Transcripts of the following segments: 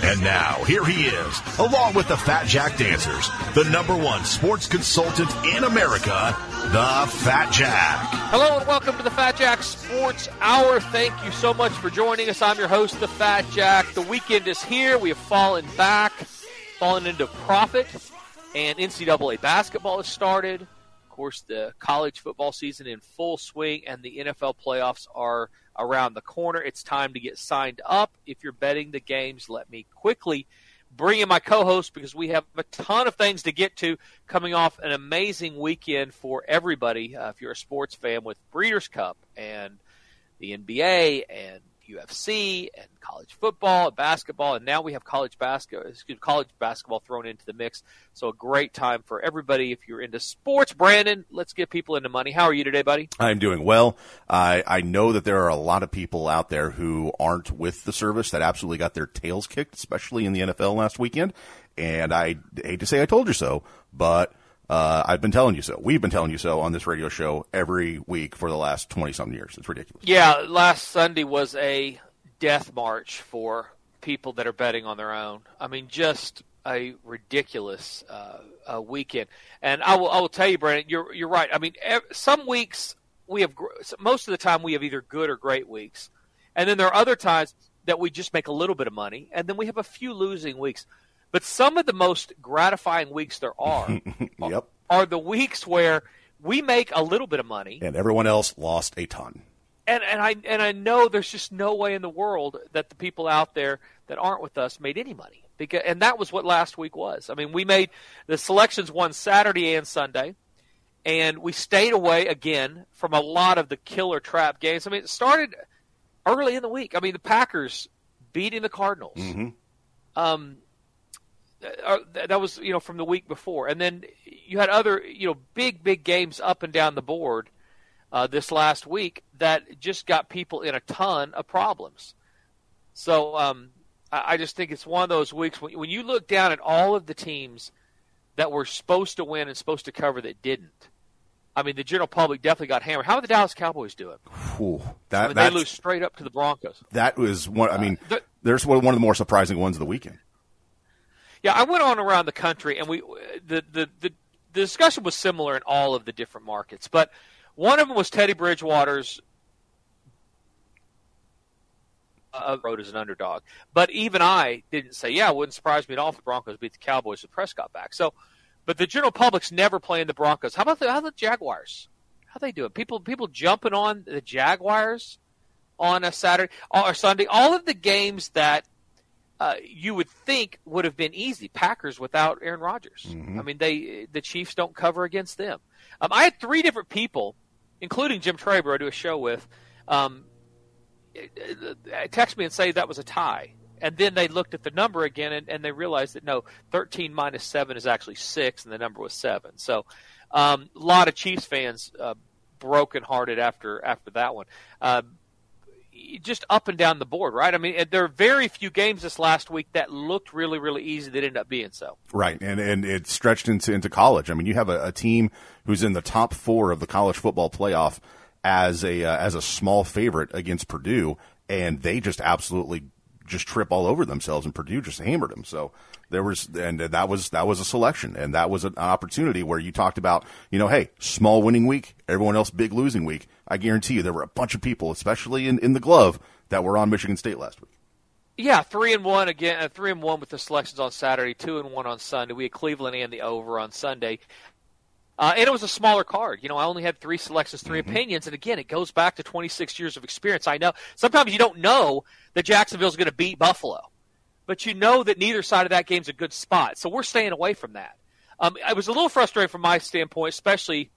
And now, here he is, along with the Fat Jack Dancers, the number one sports consultant in America, the Fat Jack. Hello and welcome to the Fat Jack Sports Hour. Thank you so much for joining us. I'm your host, the Fat Jack. The weekend is here. We have fallen back, fallen into profit, and NCAA basketball has started. Of course, the college football season in full swing, and the NFL playoffs are around the corner. It's time to get signed up. If you're betting the games, let me quickly bring in my co-host because we have a ton of things to get to coming off an amazing weekend for everybody. Uh, if you're a sports fan with Breeders' Cup and the NBA and UFC and college football and basketball, and now we have college basketball, college basketball thrown into the mix. So a great time for everybody. If you're into sports, Brandon, let's get people into money. How are you today, buddy? I'm doing well. I I know that there are a lot of people out there who aren't with the service that absolutely got their tails kicked, especially in the NFL last weekend. And I hate to say I told you so, but uh, I've been telling you so. We've been telling you so on this radio show every week for the last 20 something years. It's ridiculous. Yeah, last Sunday was a death march for people that are betting on their own. I mean, just a ridiculous uh, uh, weekend. And I will, I will tell you, Brandon, you're you're right. I mean, ev- some weeks we have most of the time we have either good or great weeks, and then there are other times that we just make a little bit of money, and then we have a few losing weeks. But some of the most gratifying weeks there are yep. are the weeks where we make a little bit of money And everyone else lost a ton. And and I and I know there's just no way in the world that the people out there that aren't with us made any money because and that was what last week was. I mean, we made the selections one Saturday and Sunday, and we stayed away again from a lot of the killer trap games. I mean, it started early in the week. I mean, the Packers beating the Cardinals. Um, uh, that was you know from the week before, and then you had other you know big big games up and down the board uh, this last week that just got people in a ton of problems. So um, I, I just think it's one of those weeks when, when you look down at all of the teams that were supposed to win and supposed to cover that didn't. I mean, the general public definitely got hammered. How are the Dallas Cowboys doing? I That mean, they lose straight up to the Broncos. that was one. I mean, the- there's one one of the more surprising ones of the weekend. Yeah, I went on around the country, and we the the the, the discussion was similar in all of the different markets, but one of them was Teddy Bridgewater's uh, road as an underdog. But even I didn't say, yeah, it wouldn't surprise me at all if the Broncos beat the Cowboys with Prescott back. So, but the general public's never playing the Broncos. How about the how about the Jaguars? How they doing? People people jumping on the Jaguars on a Saturday or Sunday. All of the games that uh, you would think would have been easy. Packers without Aaron Rodgers. I mean, they the Chiefs don't cover against them. Um, I had three different people, including Jim Traber, I do a show with, um, text me and say that was a tie. And then they looked at the number again and, and they realized that no, 13 minus 7 is actually 6, and the number was 7. So um, a lot of Chiefs fans uh, brokenhearted after after that one. Um, just up and down the board, right? I mean, there are very few games this last week that looked really, really easy that ended up being so. Right, and and it stretched into into college. I mean, you have a, a team who's in the top four of the college football playoff as a uh, as a small favorite against Purdue, and they just absolutely just trip all over themselves, and Purdue just hammered them. So there was, and that was that was a selection, and that was an opportunity where you talked about, you know, hey, small winning week, everyone else big losing week. I guarantee you, there were a bunch of people, especially in in the glove, that were on Michigan State last week. Yeah, three and one again. Uh, three and one with the selections on Saturday. Two and one on Sunday. We had Cleveland and the over on Sunday. Uh, and it was a smaller card. You know, I only had three selections, 3 Mm-hmm. opinions. And again, it goes back to 26 years of experience. I know sometimes you don't know that Jacksonville's going to beat Buffalo, but you know that neither side of that game's a good spot. So we're staying away from that. Um, I was a little frustrated from my standpoint, especially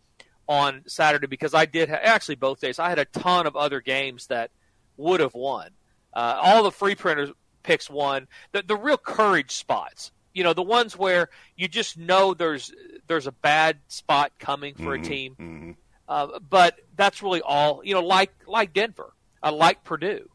on Saturday, because I did ha- actually both days. I had a ton of other games that would have won. Uh, all the free printers picks won. The, the real courage spots, you know, the ones where you just know there's there's a bad spot coming for a team. Uh, but that's really all, you know, like like Denver, uh, like Purdue.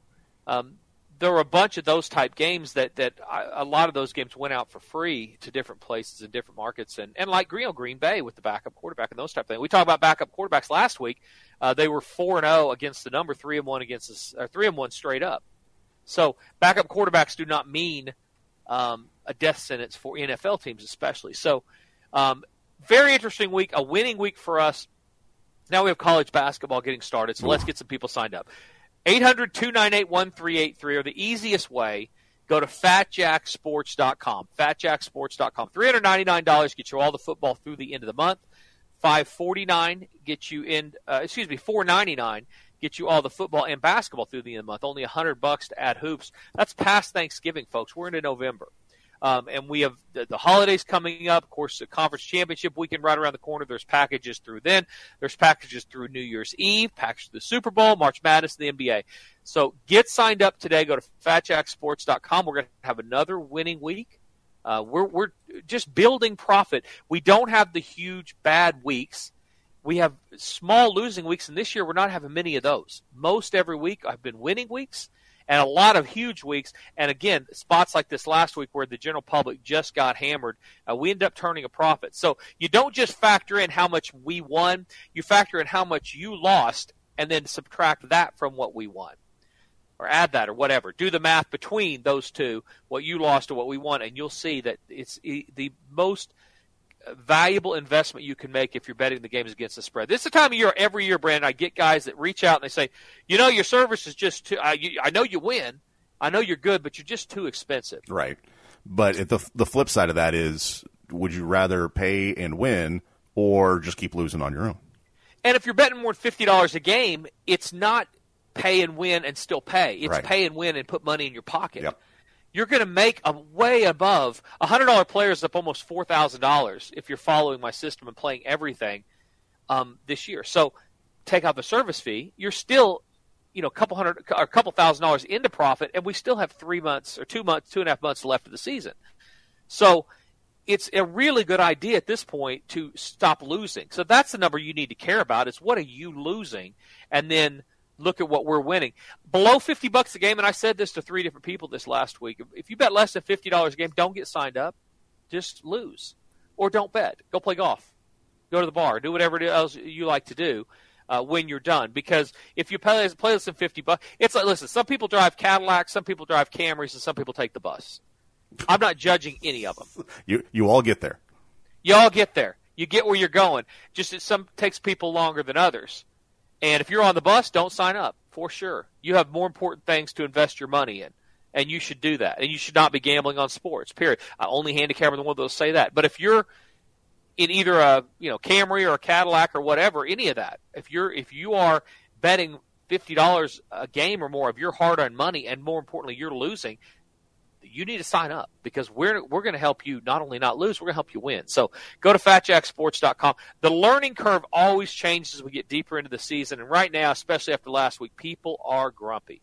Um, there were a bunch of those type games that that I, a lot of those games went out for free to different places and different markets, and and like Green Green Bay with the backup quarterback and those type of things. We talked about backup quarterbacks last week. Uh, they were four and zero against the number, three and one against us, three and one straight up. So backup quarterbacks do not mean um, a death sentence for NFL teams, especially. So um, very interesting week, a winning week for us. Now we have college basketball getting started, so let's get some people signed up. 800 298 1383 are the easiest way. Go to fatjacksports.com. Fatjacksports.com. $399 get you all the football through the end of the month. 549 get you in uh, excuse me 499 get you all the football and basketball through the end of the month only 100 bucks to add hoops that's past thanksgiving folks we're into november um, and we have the, the holidays coming up. Of course the conference championship weekend right around the corner. There's packages through then. There's packages through new year's eve packages through the super bowl march madness the nba so get signed up today. Go to fatjacksports.com we're going to have another winning week. Uh, we're we're just building profit. We don't have the huge bad weeks. We have small losing weeks, and this year we're not having many of those. Most every week I've been winning weeks, and a lot of huge weeks. And again, spots like this last week where the general public just got hammered, uh, we end up turning a profit. So you don't just factor in how much we won; you factor in how much you lost, and then subtract that from what we won or add that or whatever. Do the math between those two, what you lost or what we won, and you'll see that it's the most valuable investment you can make if you're betting the games against the spread. This is the time of year every year, Brandon. I get guys that reach out and they say, you know, your service is just too. I, you, I know you win, I know you're good, but you're just too expensive. Right. But the the flip side of that is, would you rather pay and win or just keep losing on your own? And if you're betting more than fifty dollars a game, it's not pay and win and still pay. It's Right. pay and win and put money in your pocket. Yep. You're going to make a way above a hundred dollar player is up almost four thousand dollars if you're following my system and playing everything um, this year. So take out the service fee, you're still you know a couple hundred or a couple thousand dollars into profit, and we still have three months or two months, two and a half months left of the season. So it's a really good idea at this point to stop losing. So that's the number you need to care about is what are you losing and then look at what we're winning. Below 50 bucks a game and I said this to three different people this last week. If you bet less than $50 a game, don't get signed up. Just lose or don't bet. Go play golf. Go to the bar. Do whatever else you like to do. Uh, when you're done, because if you play, play less than fifty bucks, it's like listen. Some people drive Cadillacs, some people drive Camrys, and some people take the bus. I'm not judging any of them. You you all get there. You all get there. You get where you're going. Just it some takes people longer than others. And if you're on the bus, don't sign up for sure. You have more important things to invest your money in, and you should do that. And you should not be gambling on sports. Period. I only handicapper the one that'll say that. But if you're in either a you know Camry or a Cadillac or whatever, any of that, if you're if you are betting fifty dollars a game or more of your hard-earned money, and more importantly, you're losing, you need to sign up because we're we're going to help you not only not lose, we're going to help you win. So go to fatjacksports.com. The learning curve always changes as we get deeper into the season, and right now, especially after last week, people are grumpy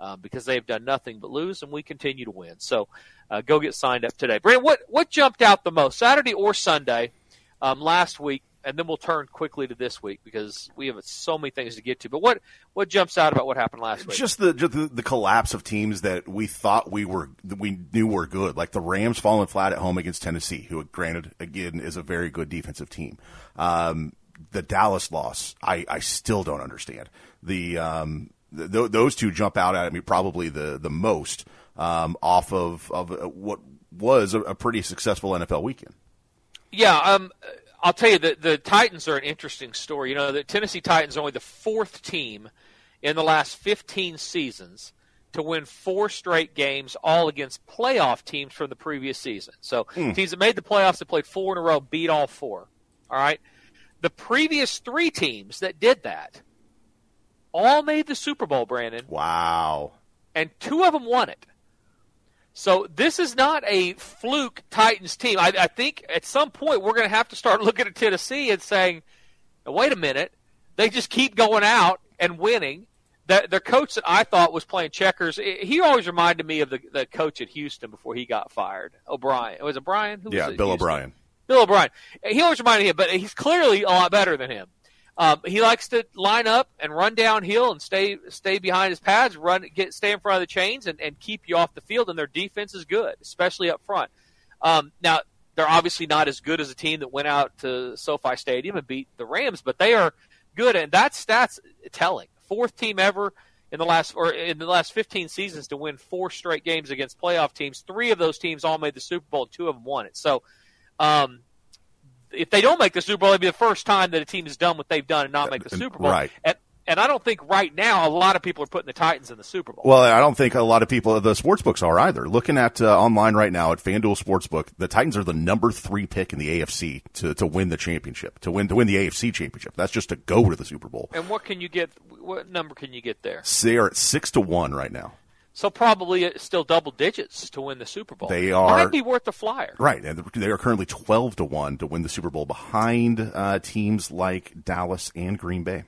um, because they've done nothing but lose, and we continue to win. So uh, go get signed up today. Brandon, what what jumped out the most, Saturday or Sunday, um, last week? And then we'll turn quickly to this week because we have so many things to get to. But what what jumps out about what happened last week? Just the, just the the collapse of teams that we thought we were we knew were good, like the Rams falling flat at home against Tennessee, who granted again is a very good defensive team. Um, the Dallas loss, I, I still don't understand. The um, th- those two jump out at me probably the the most um, off of of what was a, a pretty successful NFL weekend. Yeah, um, I'll tell you that the Titans are an interesting story. You know, the Tennessee Titans are only the fourth team in the last 15 seasons to win four straight games, all against playoff teams from the previous season. So hmm. teams that made the playoffs that played four in a row beat all four. All right. The previous three teams that did that all made the Super Bowl, Brandon, Wow. and two of them won it. So this is not a fluke Titans team. I, I think at some point we're going to have to start looking at Tennessee and saying, "Wait a minute, they just keep going out and winning." The, their coach that I thought was playing checkers, he always reminded me of the, the coach at Houston before he got fired. O'Brien. It was it Brian? Who was Yeah? Bill? O'Brien. Bill O'Brien. He always reminded him, but he's clearly a lot better than him. Um, he likes to line up and run downhill and stay stay behind his pads, run get stay in front of the chains and, and keep you off the field. And their defense is good, especially up front. Um, now they're obviously not as good as a team that went out to SoFi Stadium and beat the Rams, but they are good, and that stats telling. Fourth team ever in the last or in the last 15 seasons to win four straight games against playoff teams. Three of those teams all made the Super Bowl. Two of them won it. So. Um, if they don't make the Super Bowl, it'll be the first time that a team has done what they've done and not make the Super Bowl. right. And, and I don't think right now a lot of people are putting the Titans in the Super Bowl. Well, I don't think a lot of people, the sports books are either. Looking at uh, online right now at FanDuel Sportsbook, the Titans are the number three pick in the AFC to, to win the championship, to win to win the AFC championship. That's just to go to the Super Bowl. and what can you get? What number can you get there? They are at six to one right now. So probably still double digits to win the Super Bowl. They are- might be worth the flyer. Right, and they are currently twelve to one to win the Super Bowl behind uh, teams like Dallas and Green Bay.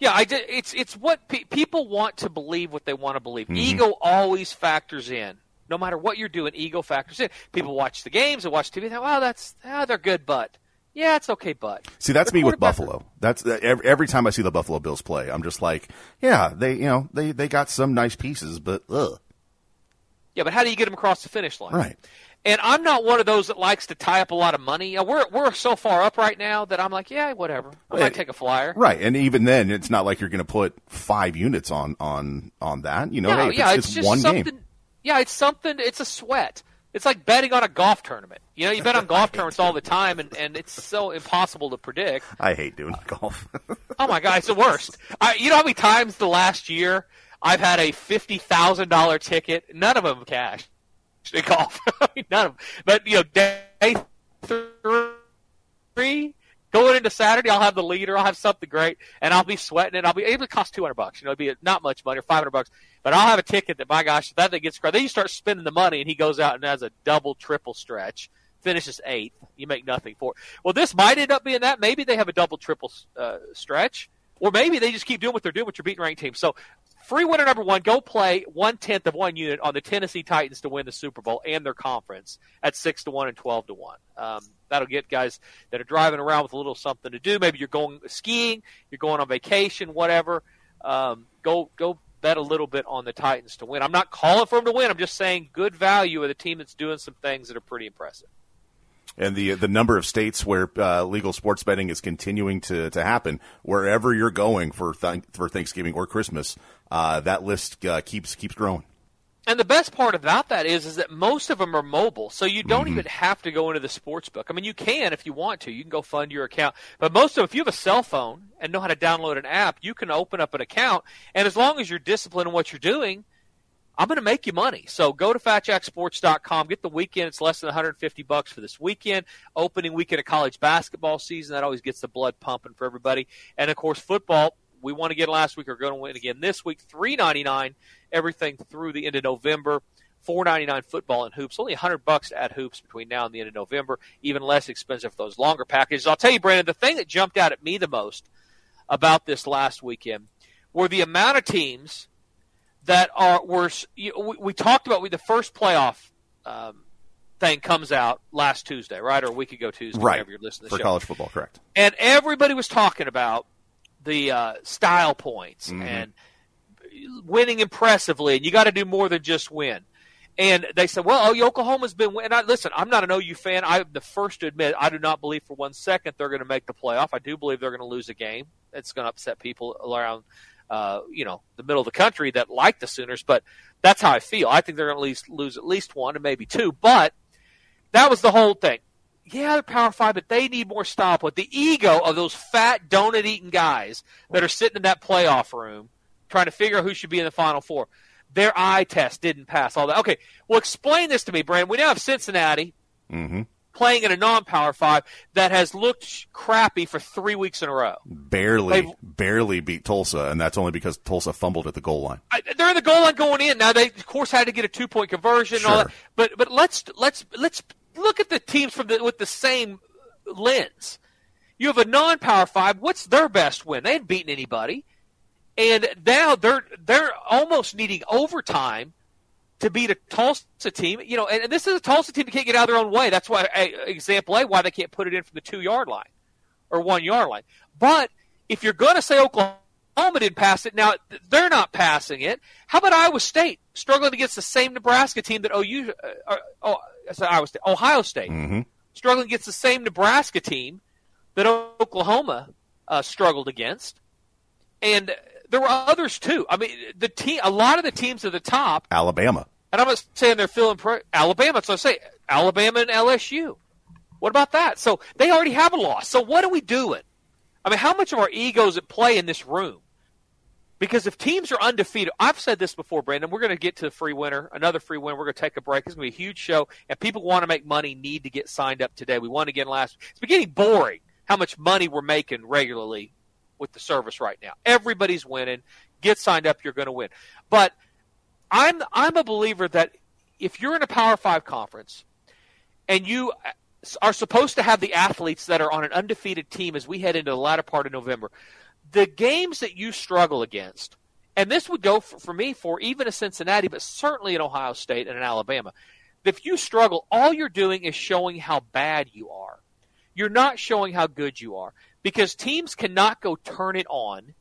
Yeah, I did, it's it's what pe- people want to believe what they want to believe. Mm-hmm. Ego always factors in. No matter what you're doing, ego factors in. People watch the games and watch TV. They think, "Well, that's ah, they're good, but yeah, it's okay, but." See, that's The me with Buffalo. That's uh, every, every time I see the Buffalo Bills play, I'm just like, yeah, they you know they they got some nice pieces, but ugh. Yeah, but how do you get them across the finish line? Right. And I'm not one of those that likes to tie up a lot of money. We're we're so far up right now that I'm like, yeah, whatever. I might take a flyer. Right, and even then, it's not like you're going to put five units on on on that. You know, No, hey, yeah, it's, it's, it's just one something. game. Yeah, it's something. It's a sweat. It's like betting on a golf tournament. You know, you bet on golf tournaments all the time, and, and it's so impossible to predict. I hate doing golf. Oh my god, it's the worst. I, you know how many times the last year I've had a fifty thousand dollar ticket, none of them cash. In golf, none of them. But you know, day three going into Saturday, I'll have the leader, I'll have something great, and I'll be sweating it. I'll be able to cost two hundred bucks. You know, it'd be not much money or five hundred bucks, but I'll have a ticket that my gosh, that thing gets then you start spending the money, and he goes out and has a double, triple stretch. Finishes eighth, you make nothing for it. Well, this might end up being that. Maybe they have a double, triple uh, stretch, or maybe they just keep doing what they're doing with your beating ranked team. So, free winner number one, go play one tenth of one unit on the Tennessee Titans to win the Super Bowl and their conference at six to one and twelve to one. Um, that'll get guys that are driving around with a little something to do. Maybe you're going skiing, you're going on vacation, whatever. Um, go go bet a little bit on the Titans to win. I'm not calling for them to win. I'm just saying good value with a team that's doing some things that are pretty impressive. and the the number of states where uh, legal sports betting is continuing to, to happen, wherever you're going for th- for Thanksgiving or Christmas, uh, that list uh, keeps keeps growing. And the best part about that is, is that most of them are mobile, so you don't even have to go into the sports book. I mean, you can if you want to. You can go fund your account, but most of them, if you have a cell phone and know how to download an app, you can open up an account. And as long as you're disciplined in what you're doing, I'm going to make you money. So go to fatjacksports.com, get the weekend. It's less than 150 bucks for this weekend. Opening weekend of college basketball season. That always gets the blood pumping for everybody. And of course, football. We won again last week. We're going to win again this week. 3.99 everything through the end of November. Four ninety nine football and hoops. Only hundred bucks add hoops between now and the end of November. Even less expensive for those longer packages. I'll tell you, Brandon, the thing that jumped out at me the most about this last weekend were the amount of teams that are were. You know, we, we talked about we, the first playoff um, thing comes out last Tuesday, right, or a week ago Tuesday, Right whenever you're listening to for show college football, correct? and everybody was talking about the uh, style points Mm-hmm. and winning impressively, and you got to do more than just win. And they said, "Well, oh, Oklahoma's been." win-" And I, listen, I'm not an OU fan. I'm the first to admit I do not believe for one second they're going to make the playoff. I do believe they're going to lose a game. It's going to upset people around, uh, you know, the middle of the country that like the Sooners. But that's how I feel. I think they're going to at least lose at least one and maybe two. But that was the whole thing. Yeah, they're Power Five, but they need more style point. The ego of those fat donut eating guys that are sitting in that playoff room trying to figure out who should be in the Final Four. their eye test didn't pass. All that. Okay, well, explain this to me, Brandon. We now have Cincinnati Mm-hmm. playing in a non-power five that has looked crappy for three weeks in a row. Barely, They've- barely beat Tulsa, and that's only because Tulsa fumbled at the goal line. I, they're in the goal line going in now. They of course had to get a two point conversion and all Sure. that. But but let's let's let's look at the teams from the with the same lens. You have a non power five. What's their best win? They hadn't beaten anybody, and now they're they're almost needing overtime to beat a Tulsa team. You know, and, and this is a Tulsa team that can't get out of their own way. That's why example A why they can't put it in from the two yard line or one yard line. But if you're going to say Oklahoma didn't pass it, now they're not passing it. How about Iowa State struggling against the same Nebraska team that OU, uh, uh, I Iowa State, Ohio State, Mm-hmm. struggling against the same Nebraska team that Oklahoma uh, struggled against, and there were others too. I mean, the team, a lot of the teams at the top Alabama. and I'm not saying they're feeling pro- Alabama. So I say Alabama and LSU. What about that? So they already have a loss. So what are we doing? I mean, how much of our egos at play in this room? Because if teams are undefeated, I've said this before, Brandon. We're going to get to the free winner, another free winner. We're going to take a break. It's going to be a huge show, and people want to make money need to get signed up today. We won again last. It's beginning boring how much money we're making regularly with the service right now. Everybody's winning. Get signed up. You're going to win. But I'm I'm a believer that if you're in a Power Five conference and you uh, are supposed to have the athletes that are on an undefeated team as we head into the latter part of November, the games that you struggle against, and this would go for, for me for even a Cincinnati, but certainly an Ohio State and an Alabama. If you struggle, all you're doing is showing how bad you are. You're not showing how good you are because teams cannot go turn it on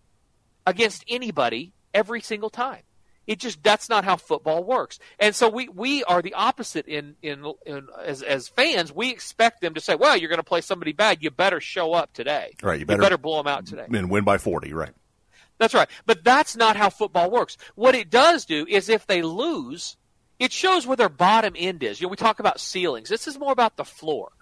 against anybody every single time. It just that's not how football works. And so we we are the opposite in in, in as as fans. We expect them to say, "Well, you're going to play somebody bad. You better show up today. Right, you You better- better blow them out today." And win by 40, right. That's right. But that's not how football works. What it does do is if they lose, it shows where their bottom end is. You know, we talk about ceilings. This is more about the floor.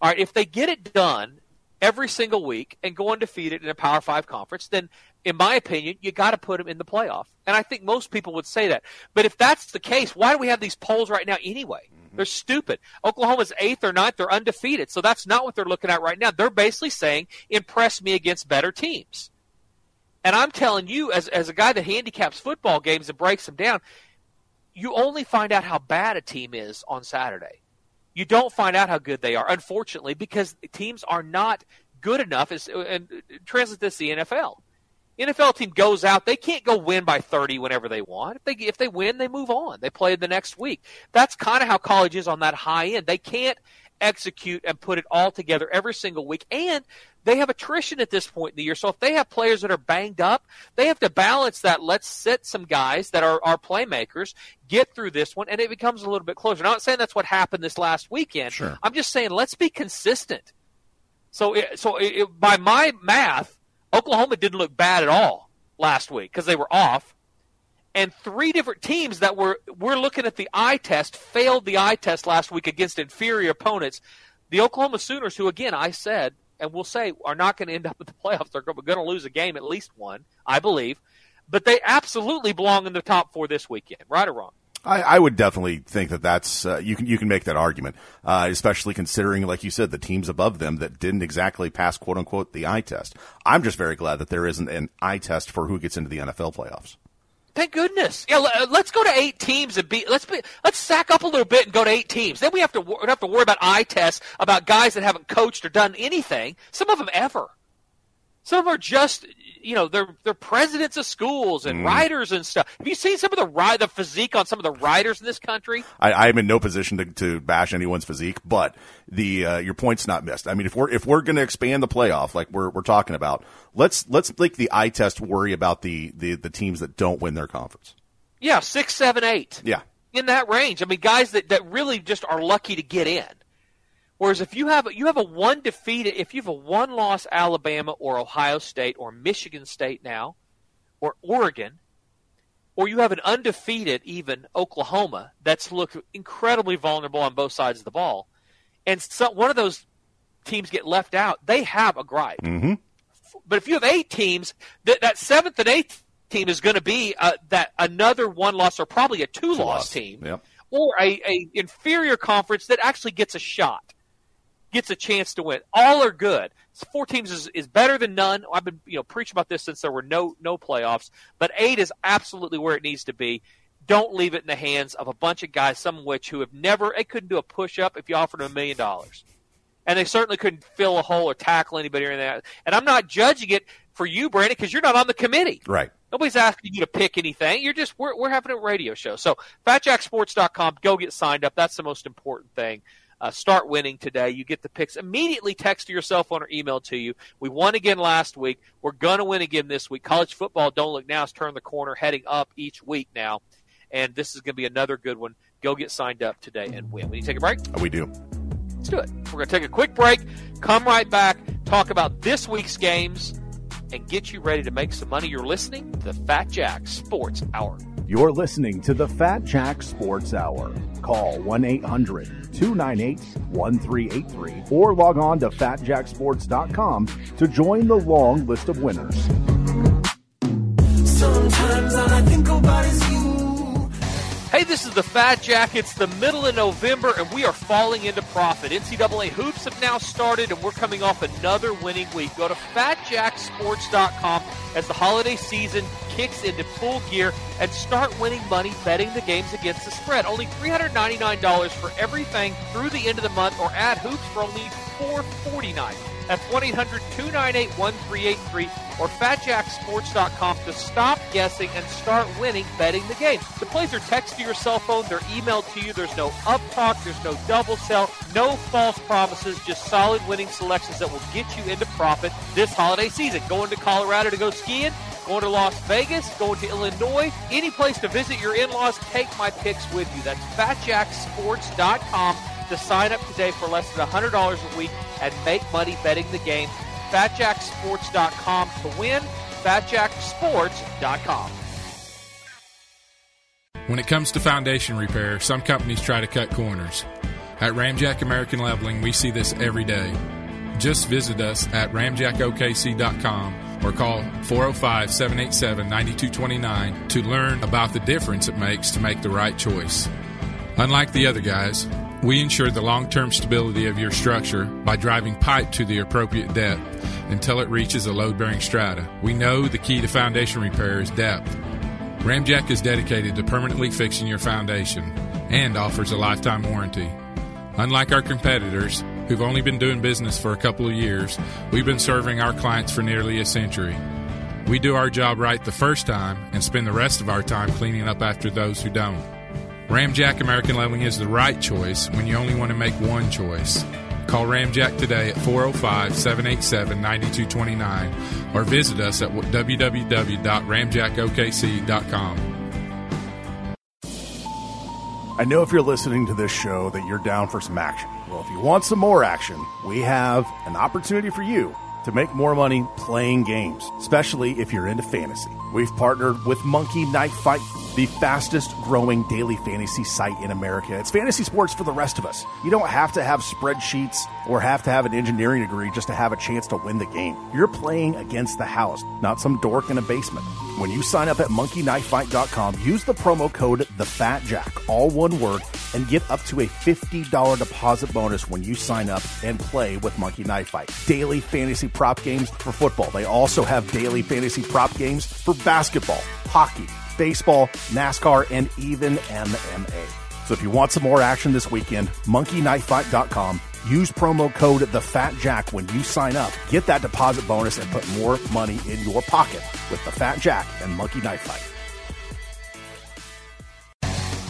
All right, if they get it done every single week and go undefeated in a Power Five conference, then in my opinion, you got to put them in the playoff. And I think most people would say that. But if that's the case, why do we have these polls right now anyway? Mm-hmm. They're stupid. Oklahoma's eighth or ninth; they're undefeated. So that's not what they're looking at right now. They're basically saying, "Impress me against better teams." And I'm telling you, as as a guy that handicaps football games and breaks them down, you only find out how bad a team is on Saturday. You don't find out how good they are, unfortunately, because teams are not good enough. As, and translate this to the NFL. NFL team goes out, they can't go win by 30 whenever they want. If they if they win, they move on. They play the next week. That's kind of how college is on that high end. They can't execute and put it all together every single week. And they have attrition at this point in the year. So if they have players that are banged up, they have to balance that. Let's sit some guys that are, are playmakers, get through this one, and it becomes a little bit closer. Now, I'm not saying that's what happened this last weekend. Sure. I'm just saying let's be consistent. So, it, so it, it- by my math, Oklahoma didn't look bad at all last week because they were off and three different teams that were we're looking at the eye test failed the eye test last week against inferior opponents. The Oklahoma Sooners, who again I said and will say are not going to end up in the playoffs, they're going to lose a game at least one, I believe, but they absolutely belong in the top four this weekend, right or wrong. I, I would definitely think that that's uh, you can you can make that argument, uh, especially considering, like you said, the teams above them that didn't exactly pass "quote unquote" the eye test. I'm just very glad that there isn't an eye test for who gets into the NFL playoffs. Thank goodness. Yeah, uh, let's go to eight teams and be let's be let's sack up a little bit and go to eight teams. Then we have to we have to worry about eye tests about guys that haven't coached or done anything. Some of them ever. Some of them are just you know they're they're presidents of schools and writers and stuff. Have you seen some of the ri- the physique on some of the writers in this country? I, I'm in no position to, to bash anyone's physique, but the uh, your point's not missed. I mean, if we're if we're going to expand the playoff, like we're we're talking about, let's let's make the eye test worry about the the, the teams that don't win their conference. Yeah, six, seven, eight. Yeah, in that range. I mean, guys that, that really just are lucky to get in. Whereas if you have you have a one defeated, if you have a one loss Alabama or Ohio State or Michigan State now, or Oregon, or you have an undefeated even Oklahoma that's looked incredibly vulnerable on both sides of the ball, and so, one of those teams get left out, they have a gripe. Mhm. But if you have eight teams, that, that seventh and eighth team is going to be uh, that another one loss or probably a two loss team Yep. or a, a inferior conference that actually gets a shot, gets a chance to win. All are good. Four teams is, is better than none. I've been you know preaching about this since there were no no playoffs, but eight is absolutely where it needs to be. Don't leave it in the hands of a bunch of guys, some of which who have never they couldn't do a push up if you offered them a million dollars, and they certainly couldn't fill a hole or tackle anybody or anything. And I'm not judging it for you, Brandon, because you're not on the committee. Right. Nobody's asking you to pick anything. You're just we're we're having a radio show. So fatjacksports.com, go get signed up. That's the most important thing. Uh, start winning today. You get the picks immediately. Text to your cell phone or email to you. We won again last week. We're gonna win again this week. College football, don't look now, has turned the corner, heading up each week now, and this is gonna be another good one. Go get signed up today and win. When you take a break, We do. let's do it. We're gonna take a quick break. Come right back. Talk about this week's games and get you ready to make some money. You're listening to the Fat Jack Sports Hour. You're listening to the Fat Jack Sports Hour. Call 1 800 298 1383 or log on to fatjacksports.com to join the long list of winners. Sometimes all I think about is you. Hey, this is the Fat Jack. It's the middle of November, and we are falling into profit. NCAA hoops have now started, and we're coming off another winning week. Go to fatjacksports.com as the holiday season kicks into full gear and start winning money betting the games against the spread. Only $399 for everything through the end of the month, or add hoops for only $449. That's 1 800 298 1383 or fatjacksports.com to stop guessing and start winning betting the game. The plays are text to your cell phone, they're emailed to you. There's no up talk, there's no double sell, no false promises, just solid winning selections that will get you into profit this holiday season. Going to Colorado to go skiing, going to Las Vegas, going to Illinois, any place to visit your in laws, take my picks with you. That's fatjacksports.com to sign up today for less than $100 a week and make money betting the game. FatJackSports.com to win. FatJackSports.com. When it comes to foundation repair, some companies try to cut corners. At Ramjack American Leveling, we see this every day. Just visit us at ramjackokc.com or call 405 787 9229 to learn about the difference it makes to make the right choice. Unlike the other guys, we ensure the long term stability of your structure by driving pipe to the appropriate depth until it reaches a load bearing strata. We know the key to foundation repair is depth. Ramjack is dedicated to permanently fixing your foundation and offers a lifetime warranty. Unlike our competitors, who've only been doing business for a couple of years, we've been serving our clients for nearly a century. We do our job right the first time and spend the rest of our time cleaning up after those who don't. Ramjack American Leveling is the right choice when you only want to make one choice. Call Ramjack today at 405 787 9229 or visit us at www.ramjackokc.com. I know if you're listening to this show that you're down for some action. Well, if you want some more action, we have an opportunity for you to make more money playing games, especially if you're into fantasy. We've partnered with Monkey Knife Fight, the fastest growing daily fantasy site in America. It's fantasy sports for the rest of us. You don't have to have spreadsheets or have to have an engineering degree just to have a chance to win the game. You're playing against the house, not some dork in a basement. When you sign up at monkeyknifefight.com, use the promo code TheFatJack, all one word, and get up to a $50 deposit bonus when you sign up and play with Monkey Knife Fight. Daily fantasy prop games for football. They also have daily fantasy prop games for basketball, hockey, baseball, NASCAR, and even MMA. So if you want some more action this weekend, monkeyknifefight.com. Use promo code TheFatJack when you sign up. Get that deposit bonus and put more money in your pocket with The Fat Jack and Monkey Knife Fight.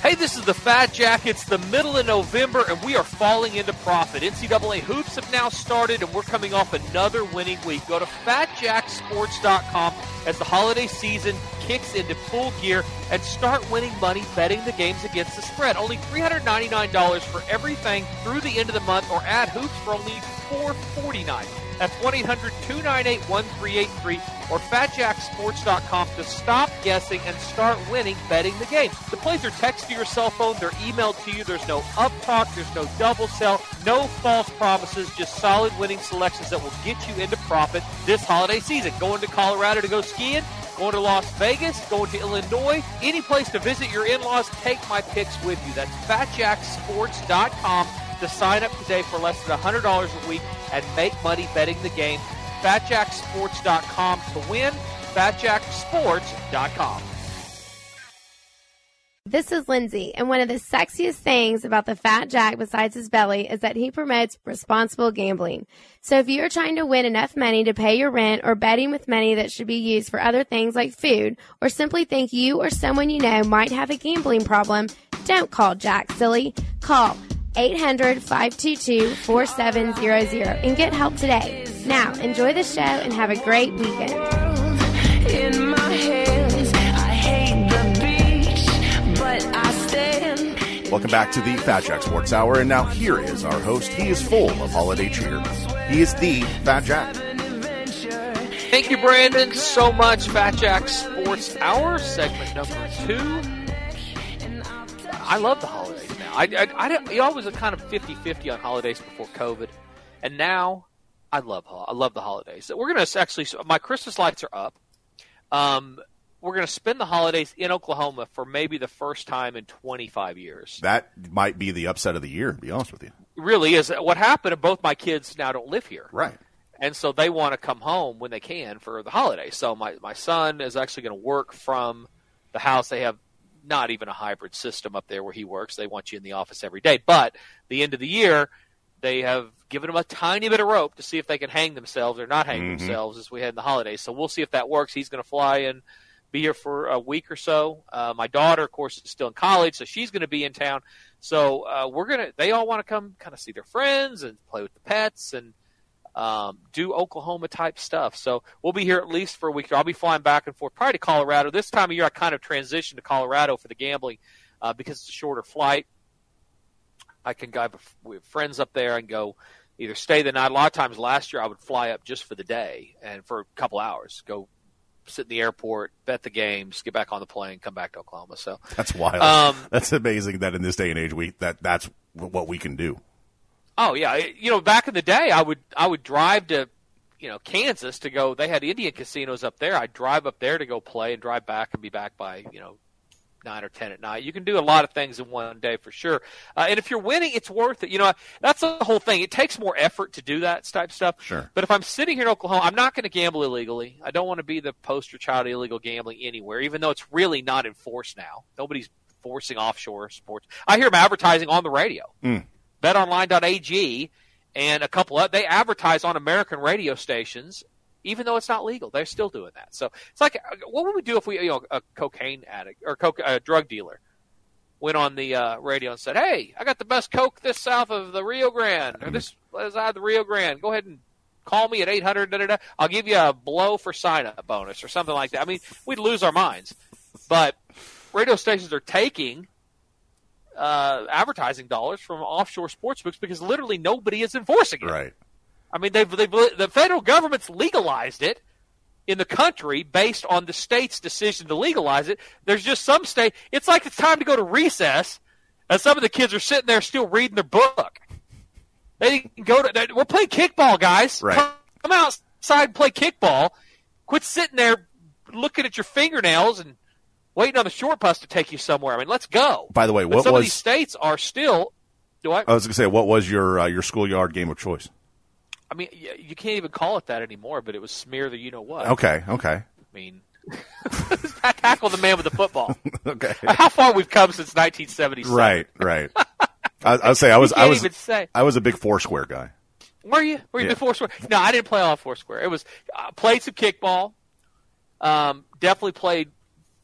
Hey, this is the Fat Jack. It's the middle of November, and we are falling into profit. NCAA hoops have now started, and we're coming off another winning week. Go to fatjacksports.com as the holiday season kicks into full gear and start winning money betting the games against the spread. Only $399 for everything through the end of the month, or add hoops for only $449. That's 1 800 298 1383 or fatjacksports.com to stop guessing and start winning betting the game. The plays are text to your cell phone, they're emailed to you. There's no up talk, there's no double sell, no false promises, just solid winning selections that will get you into profit this holiday season. Going to Colorado to go skiing, Going to Las Vegas, going to Illinois, any place to visit your in-laws, take my picks with you. That's fatjacksports.com to sign up today for less than $100 a week and make money betting the game. fatjacksports.com to win. fatjacksports.com. This is Lindsay, and one of the sexiest things about the Fat Jack besides his belly is that he promotes responsible gambling. So if you're trying to win enough money to pay your rent or betting with money that should be used for other things like food, or simply think you or someone you know might have a gambling problem, don't call Jack Silly. Call 800-522-4700 and get help today. Now, enjoy the show and have a great weekend. In my hands, I hate the beach, but I stand. Welcome back to the Fat Jack Sports Hour, and now here is our host. He is full of holiday cheer. He is the Fat Jack. Thank you, Brandon, so much. Fat Jack Sports Hour, segment number two. I love the holidays now. I, I, I, know, was a kind of 50-50 on holidays before COVID, and now I love I love the holidays. We're going to actually my Christmas lights are up. Um, we're going to spend the holidays in Oklahoma for maybe the first time in 25 years. That might be the upset of the year, to be honest with you. really is what happened. Both my kids now don't live here, Right. and so they want to come home when they can for the holidays. So my my son is actually going to work from the house. They have not even a hybrid system up there where he works. They want you in the office every day. But the end of the year, they have given him a tiny bit of rope to see if they can hang themselves or not hang Mhm. themselves as we had in the holidays. So we'll see if that works. He's going to fly in, be here for a week or so. Uh, my daughter, of course, is still in college, so she's going to be in town. So uh, we're gonna. They all want to come, kind of see their friends and play with the pets and um, do Oklahoma type stuff. So we'll be here at least for a week. I'll be flying back and forth, probably to Colorado. This time of year, I kind of transitioned to Colorado for the gambling uh, because it's a shorter flight. I can go with friends up there and go either stay the night. A lot of times last year, I would fly up just for the day and for a couple hours, go sit in the airport, bet the games, get back on the plane, come back to Oklahoma. So That's wild. Um, that's amazing that in this day and age, we that that's what we can do. Oh yeah, you know, back in the day, I would I would drive to, you know, Kansas to go. They had Indian casinos up there. I'd drive up there to go play and drive back and be back by you know nine or ten at night. You can do a lot of things in one day for sure. Uh, and if you're winning, it's worth it. You know, that's the whole thing. It takes more effort to do that type stuff. Sure. But if I'm sitting here in Oklahoma, I'm not going to gamble illegally. I don't want to be the poster child of illegal gambling anywhere, even though it's really not enforced now. Nobody's forcing offshore sports. I hear them advertising on the radio. Mm. BetOnline.ag and a couple of they advertise on American radio stations, even though it's not legal. They're still doing that. So it's like, what would we do if we, you know, a cocaine addict or coke, a drug dealer went on the uh, radio and said, "Hey, I got the best coke this south of the Rio Grande or this side the Rio Grande. Go ahead and call me at 800 da, da, da. I'll give you a blow for sign up bonus or something like that." I mean, we'd lose our minds. But radio stations are taking uh, advertising dollars from offshore sports books because literally nobody is enforcing it. Right. I mean, they've, they've the federal government's legalized it in the country based on the state's decision to legalize it. There's just some state. It's like it's time to go to recess, and some of the kids are sitting there still reading their book. They can go to. they- We're playing kickball, guys. Right. Come, come outside and play kickball. Quit sitting there looking at your fingernails and waiting on the short bus to take you somewhere. I mean, let's go. By the way, But what some of these states are still. Do I? I was going to say, what was your uh, your schoolyard game of choice? I mean, you can't even call it that anymore. But it was smear the you know what. Okay, okay, I mean, tackle the man with the football. okay. How far we've come since 1977. Right, right. I, I would say I was I was even say. I was a big Foursquare guy. Were you? Were you Yeah. big Foursquare? No, I didn't play a lot of Foursquare. It was uh, played some kickball. Um, definitely played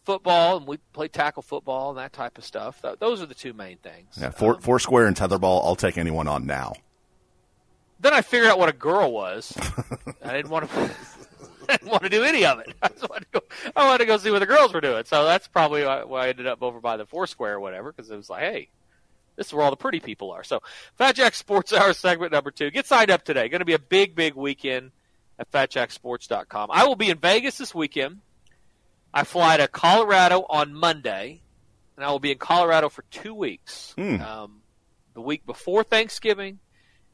football, and we play tackle football and that type of stuff. Th- those are the two main things. Yeah, four, um, Foursquare and tetherball. I'll take anyone on now. Then I figured out what a girl was. I didn't want to. I didn't want to do any of it. I just wanted to go. I wanted to go see what the girls were doing. So that's probably why, why I ended up over by the Foursquare or whatever, because it was like, hey, this is where all the pretty people are. So Fat Jack Sports Hour segment number two. Get signed up today. Going to be a big, big weekend at FatJackSports.com. I will be in Vegas this weekend. I fly to Colorado on Monday, and I will be in Colorado for two weeks. Hmm. Um, the week before Thanksgiving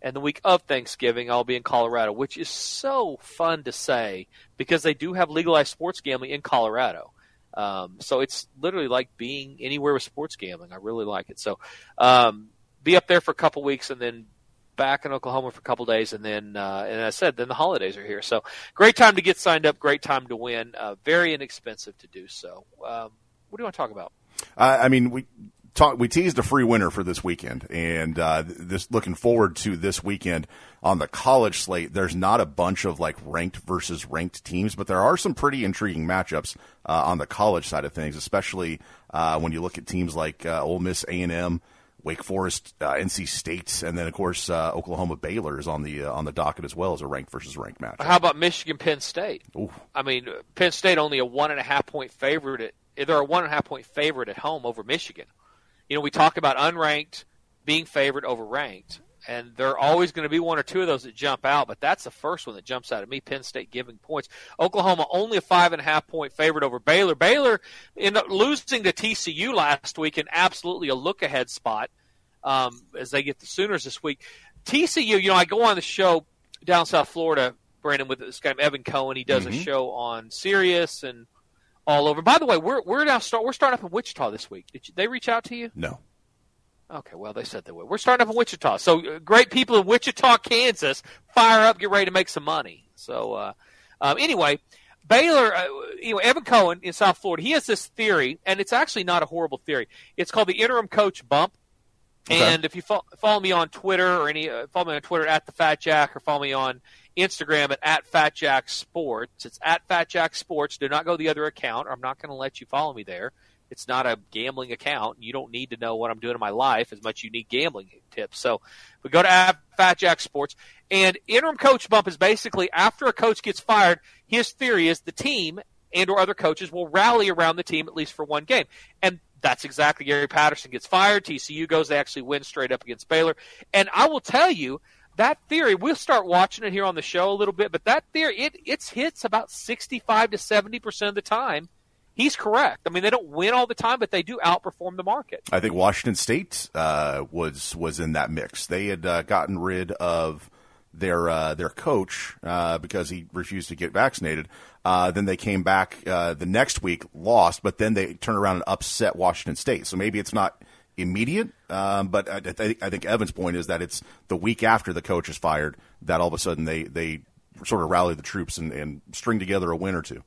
And the week of Thanksgiving, I'll be in Colorado, which is so fun to say because they do have legalized sports gambling in Colorado. Um, so it's literally like being anywhere with sports gambling. I really like it. So um, be up there for a couple weeks and then back in Oklahoma for a couple days, and then uh, and I said, then the holidays are here. So great time to get signed up, great time to win. Uh, very inexpensive to do so. Um, what do you want to talk about? Uh, I mean, we talk, we teased a free winner for this weekend, and uh, this looking forward to this weekend on the college slate. There's not a bunch of like ranked versus ranked teams, but there are some pretty intriguing matchups uh, on the college side of things, especially uh, when you look at teams like Ole Miss, A and M. Wake Forest, uh, NC State, and then of course uh, Oklahoma Baylor is on the uh, on the docket as well as a ranked versus ranked match. How about Michigan Penn State? Ooh. I mean, Penn State only a one and a half point favorite. At, they're a one and a half point favorite at home over Michigan. You know, we talk about unranked being favored over ranked, and there are always going to be one or two of those that jump out. But that's the first one that jumps out at me. Penn State giving points. Oklahoma only a five and a half point favorite over Baylor. Baylor in losing to TCU last week, and absolutely a look ahead spot um, as they get the Sooners this week. TCU, you know, I go on the show down South Florida, Brandon, with this guy Evan Cohen. He does Mhm. a show on Sirius and all over. By the way, we're we're now start we're starting up in Wichita this week. Did you, they reach out to you? No. Okay, well they said they would. We're starting up in Wichita, so uh, great people in Wichita, Kansas, fire up, get ready to make some money. So uh, um, anyway, Baylor, uh, you know, Evan Cohen in South Florida, he has this theory, and it's actually not a horrible theory. It's called the interim coach bump. Okay. And if you fo- follow me on Twitter or any uh, follow me on Twitter at the Fat Jack or follow me on Instagram at, at Fat Jack Sports. It's at Fat Jack Sports. Do not go to the other account. Or I'm not going to let you follow me there. It's not a gambling account. You don't need to know what I'm doing in my life as much you need gambling tips. So we go to at Fat Jack Sports. And interim coach bump is basically after a coach gets fired, his theory is the team and or other coaches will rally around the team at least for one game. And that's exactly Gary Patterson gets fired. TCU goes, they actually win straight up against Baylor. And I will tell you, that theory, we'll start watching it here on the show a little bit, but that theory, it it's hits about 65 to 70% of the time. He's correct. I mean, they don't win all the time, but they do outperform the market. I think Washington State uh, was was in that mix. They had uh, gotten rid of their uh, their coach uh, because he refused to get vaccinated. Uh, then they came back uh, the next week, lost, but then they turned around and upset Washington State. So maybe it's not immediate, um, but I, think, I think Evan's point is that it's the week after the coach is fired that all of a sudden they they sort of rally the troops and, and string together a win or two.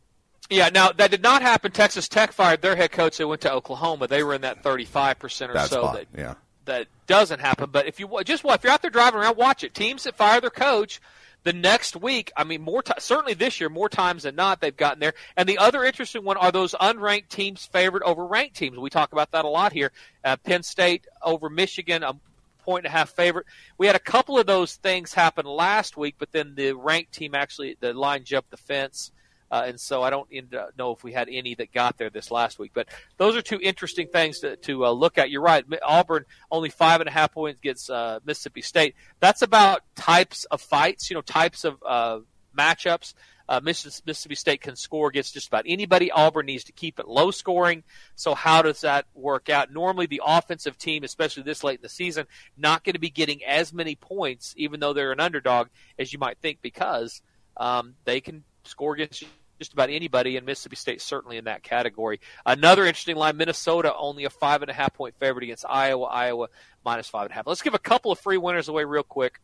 Yeah, now that did not happen. Texas Tech fired their head coach. They went to Oklahoma. They were in that 35% or That's so that yeah. that doesn't happen. But if you just if you're out there driving around, watch it. Teams that fire their coach the next week, I mean, more ti certainly this year, more times than not, they've gotten there. And the other interesting one are those unranked teams favored over ranked teams. We talk about that a lot here. Uh, Penn State over Michigan, a point and a half favorite. We had a couple of those things happen last week, but then the ranked team actually the line jumped the fence. Uh, and so I don't uh, know if we had any that got there this last week. But those are two interesting things to, to uh, look at. You're right. Auburn only five and a half points against uh, Mississippi State. That's about types of fights, you know, types of uh, matchups. Uh, Mississippi State can score against just about anybody. Auburn needs to keep it low scoring. So how does that work out? Normally, the offensive team, especially this late in the season, not going to be getting as many points, even though they're an underdog, as you might think, because um, they can score against just about anybody, and Mississippi State certainly in that category. Another interesting line: Minnesota only a five and a half point favorite against Iowa. Iowa minus five and a half. Let's give a couple of free winners away real quick,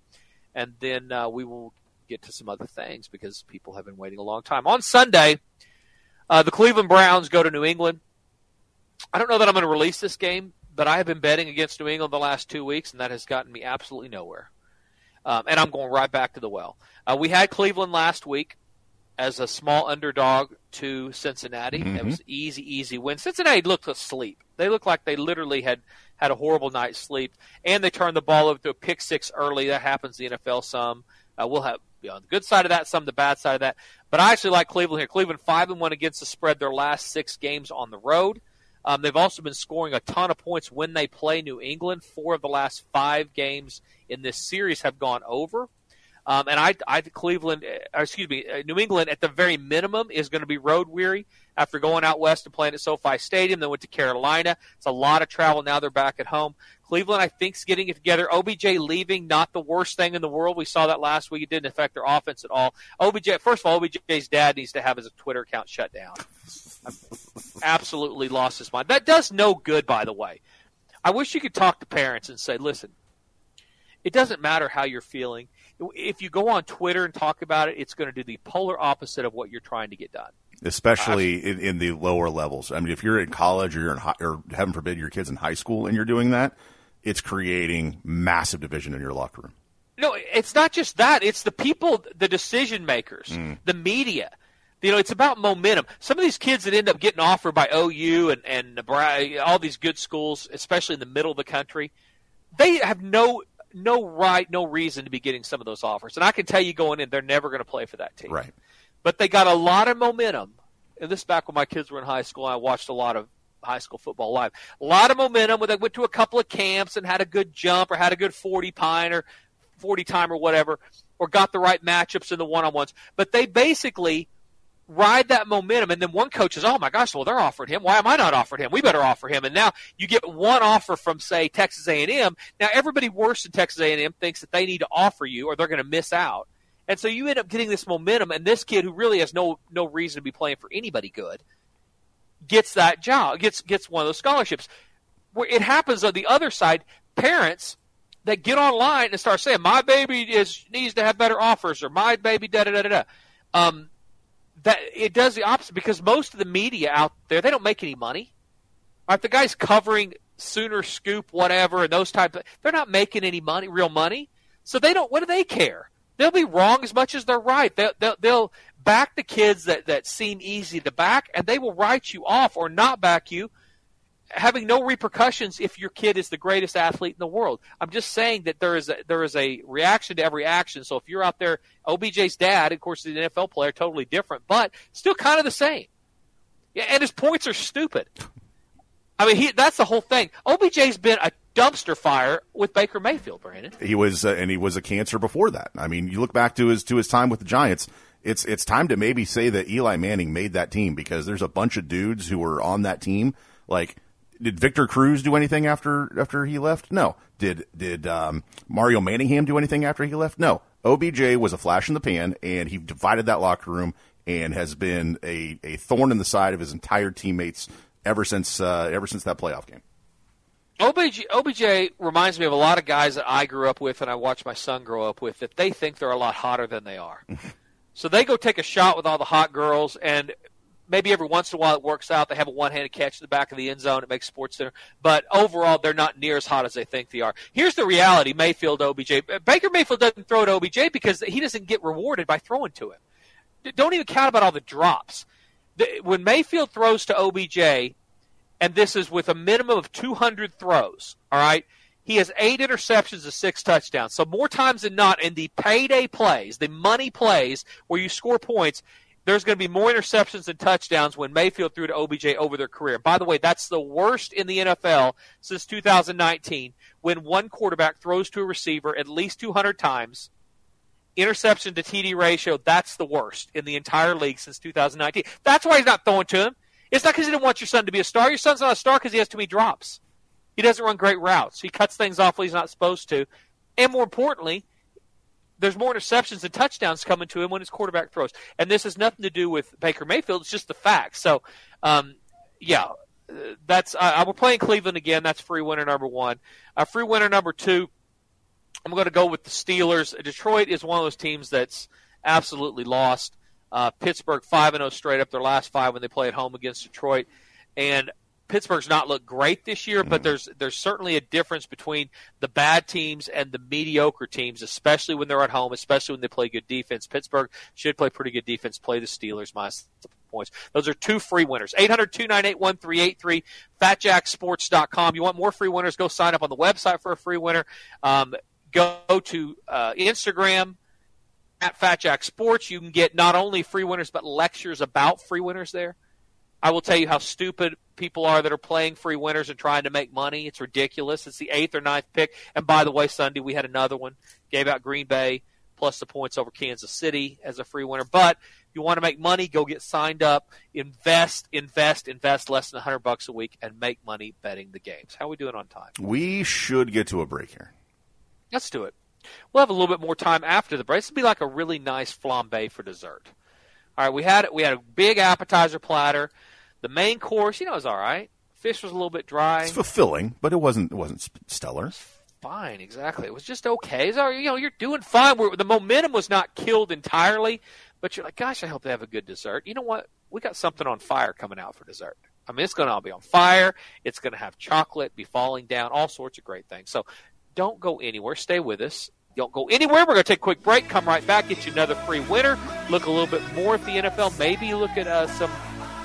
and then uh, we will get to some other things because people have been waiting a long time. On Sunday, uh, the Cleveland Browns go to New England. I don't know that I'm going to release this game, but I have been betting against New England the last two weeks, and that has gotten me absolutely nowhere. Um, and I'm going right back to the well. Uh, we had Cleveland last week as a small underdog to Cincinnati. It Mhm. was easy, easy win. Cincinnati looked asleep. They looked like they literally had had a horrible night's sleep, and they turned the ball over to a pick six early. That happens in the NFL some. Uh, we'll have be on the good side of that, some the bad side of that. But I actually like Cleveland here. Cleveland five and one against the spread their last six games on the road. Um, they've also been scoring a ton of points when they play New England. Four of the last five games in this series have gone over. Um, and I, I Cleveland, uh, excuse me, uh, New England at the very minimum is going to be road weary after going out west and playing at SoFi Stadium. They went to Carolina. It's a lot of travel. Now they're back at home. Cleveland, I think, is getting it together. OBJ leaving, not the worst thing in the world. We saw that last week. It didn't affect their offense at all. OBJ, first of all, OBJ's dad needs to have his Twitter account shut down. Absolutely lost his mind. That does no good, by the way. I wish you could talk to parents and say, listen, it doesn't matter how you're feeling. If you go on Twitter and talk about it, it's going to do the polar opposite of what you're trying to get done. especially in, in the lower levels. I mean, if you're in college or you're in high, or heaven forbid your kids in high school and you're doing that, it's creating massive division in your locker room. No, it's not just that. It's the people, the decision makers, hmm. the media. You know, it's about momentum. Some of these kids that end up getting offered by OU and and Nebraska, all these good schools, especially in the middle of the country, they have no no right, no reason to be getting some of those offers. And I can tell you going in, they're never going to play for that team. Right. But they got a lot of momentum. And this back when my kids were in high school, I watched a lot of high school football live. A lot of momentum when they went to a couple of camps and had a good jump or had a good 40 pine or 40 time or whatever, or got the right matchups in the one on ones. But they basically ride that momentum. And then one coach is, oh my gosh, well they're offered him. Why am I not offered him? We better offer him. And now you get one offer from say Texas A&M. Now everybody worse than Texas A&M thinks that they need to offer you or they're going to miss out. And so you end up getting this momentum, and this kid who really has no no reason to be playing for anybody good gets that job, gets gets one of those scholarships. Where it happens on the other side, parents that get online and start saying, "My baby is needs to have better offers," or "My baby da da da da." da. Um, that it does the opposite because most of the media out there they don't make any money. Right? The guys covering Sooner Scoop, whatever, and those type of they're not making any money, real money. So they don't. What do they care? They'll be wrong as much as they're right. They'll, they'll, they'll back the kids that, that seem easy to back, and they will write you off or not back you, having no repercussions if your kid is the greatest athlete in the world. I'm just saying that there is a, there is a reaction to every action. So if you're out there, OBJ's dad, of course, is an NFL player, totally different, but still kind of the same. Yeah, and his points are stupid. I mean, he, that's the whole thing. OBJ's been a dumpster fire with Baker Mayfield, Brandon. He was, uh, and he was a cancer before that. I mean, you look back to his to his time with the Giants. It's it's time to maybe say that Eli Manning made that team because there's a bunch of dudes who were on that team. Like, did Victor Cruz do anything after after he left? No. Did did um, Mario Manningham do anything after he left? No. OBJ was a flash in the pan, and he divided that locker room and has been a, a thorn in the side of his entire teammates ever since uh, ever since that playoff game. OBJ, OBJ reminds me of a lot of guys that I grew up with and I watched my son grow up with that they think they're a lot hotter than they are. so they go take a shot with all the hot girls and maybe every once in a while it works out. They have a one-handed catch in the back of the end zone. It makes Sports Center. But overall, they're not near as hot as they think they are. Here's the reality: Mayfield, OBJ. Baker Mayfield doesn't throw to OBJ because he doesn't get rewarded by throwing to him. Don't even count about all the drops. When Mayfield throws to OBJ, and this is with a minimum of 200 throws. All right. He has eight interceptions and six touchdowns. So more times than not, in the payday plays, the money plays where you score points, there's going to be more interceptions and touchdowns when Mayfield threw to OBJ over their career. By the way, that's the worst in the NFL since 2019 when one quarterback throws to a receiver at least 200 times. Interception to TD ratio, that's the worst in the entire league since 2019. That's why he's not throwing to him. It's not because he didn't want your son to be a star. Your son's not a star because he has too many drops. He doesn't run great routes. He cuts things off when he's not supposed to. And more importantly, there's more interceptions and touchdowns coming to him when his quarterback throws. And this has nothing to do with Baker Mayfield. It's just the facts. So, um, yeah, that's uh, we're playing Cleveland again. That's free winner number one. Uh, free winner number two. I'm going to go with the Steelers. Detroit is one of those teams that's absolutely lost. Uh, Pittsburgh five and zero straight up their last five when they play at home against Detroit, and Pittsburgh's not looked great this year, but there's there's certainly a difference between the bad teams and the mediocre teams, especially when they're at home, especially when they play good defense. Pittsburgh should play pretty good defense. Play the Steelers minus the points. Those are two free winners. 800-298-1383, fatjacksports.com. You want more free winners? Go sign up on the website for a free winner. Um, go to uh, Instagram at Fat Jack Sports. You can get not only free winners but lectures about free winners there. I will tell you how stupid people are that are playing free winners and trying to make money. It's ridiculous. It's the eighth or ninth pick. And by the way, Sunday we had another one. Gave out Green Bay plus the points over Kansas City as a free winner. But You want to make money? Go get signed up. Invest, invest, invest less than 100 bucks a week and make money betting the games. How are we doing on time? We should get to a break here. Let's do it. We'll have a little bit more time after the break. This will be like a really nice flambe for dessert. All right, we had we had a big appetizer platter. The main course, you know, was all right. Fish was a little bit dry. It's fulfilling, but it wasn't it wasn't stellar. Fine, exactly. It was just okay. It's all you know, you're doing fine. We're, the momentum was not killed entirely, but you're like, gosh, I hope they have a good dessert. You know what? We got something on fire coming out for dessert. I mean, it's going to all be on fire. It's going to have chocolate be falling down, all sorts of great things. So don't go anywhere. Stay with us. Don't go anywhere. We're going to take a quick break. Come right back. Get you another free winner. Look a little bit more at the NFL. Maybe look at uh, some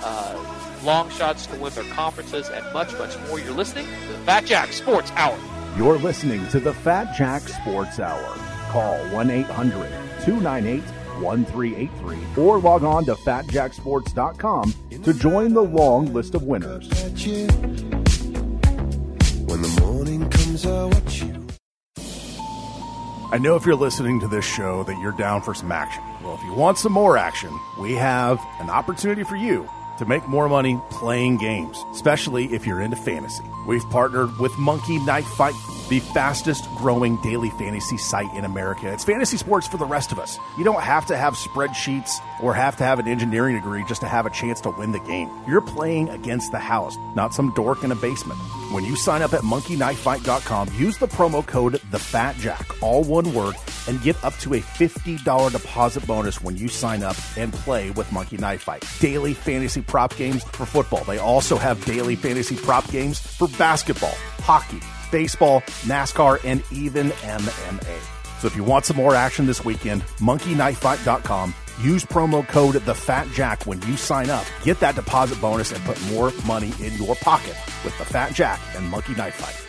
uh, long shots to win their conferences and much, much more. You're listening to the Fat Jack Sports Hour. You're listening to the Fat Jack Sports Hour. Call 1 800 298 1383 or log on to fatjacksports.com to join the long list of winners. When the morning comes, I watch you. I know if you're listening to this show that you're down for some action. Well, if you want some more action, we have an opportunity for you to make more money playing games, especially if you're into fantasy. We've partnered with Monkey Knife Fight, the fastest growing daily fantasy site in America. It's fantasy sports for the rest of us. You don't have to have spreadsheets or have to have an engineering degree just to have a chance to win the game. You're playing against the house, not some dork in a basement. When you sign up at monkeyknifefight.com, use the promo code TheFatJack, all one word, and get up to a $50 deposit bonus when you sign up and play with Monkey Knife Fight. Daily fantasy prop games for football. They also have daily fantasy prop games for basketball, hockey, baseball, NASCAR, and even MMA. So if you want some more action this weekend, monkeyknifefight.com. Use promo code TheFatJack when you sign up. Get that deposit bonus and put more money in your pocket with the Fat Jack and Monkey Knife Fight.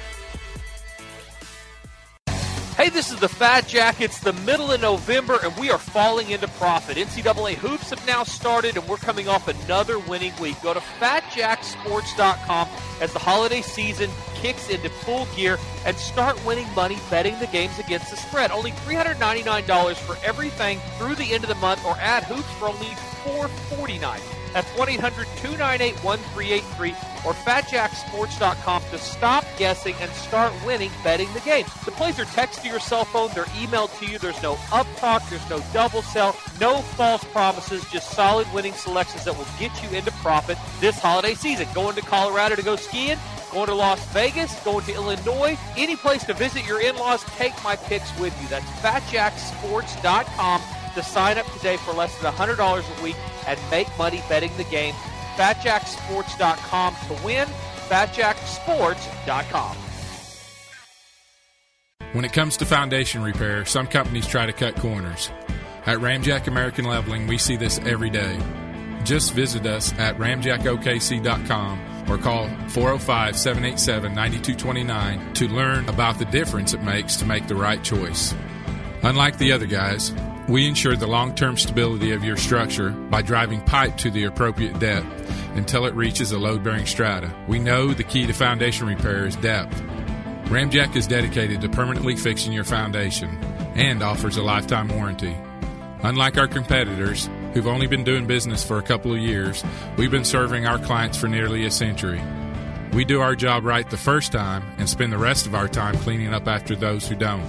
Hey, this is the Fat Jack. It's the middle of November, and we are falling into profit. NCAA hoops have now started, and we're coming off another winning week. Go to fatjacksports.com as the holiday season kicks into full gear and start winning money betting the games against the spread. Only $399 for everything through the end of the month, or add hoops for only $449. That's 1 800 298 1383 or fatjacksports.com to stop guessing and start winning betting the game. The plays are text to your cell phone, they're emailed to you. There's no up talk, there's no double sell, no false promises, just solid winning selections that will get you into profit this holiday season. Going to Colorado to go skiing? Going to Las Vegas, going to Illinois, any place to visit your in laws, take my picks with you. That's fatjacksports.com to sign up today for less than $100 a week and make money betting the game. FatJackSports.com to win. FatJackSports.com. When it comes to foundation repair, some companies try to cut corners. At Ramjack American Leveling, we see this every day. Just visit us at ramjackokc.com or call 405 787 9229 to learn about the difference it makes to make the right choice. Unlike the other guys, we ensure the long term stability of your structure by driving pipe to the appropriate depth until it reaches a load bearing strata. We know the key to foundation repair is depth. Ramjack is dedicated to permanently fixing your foundation and offers a lifetime warranty. Unlike our competitors, who've only been doing business for a couple of years, we've been serving our clients for nearly a century. We do our job right the first time and spend the rest of our time cleaning up after those who don't.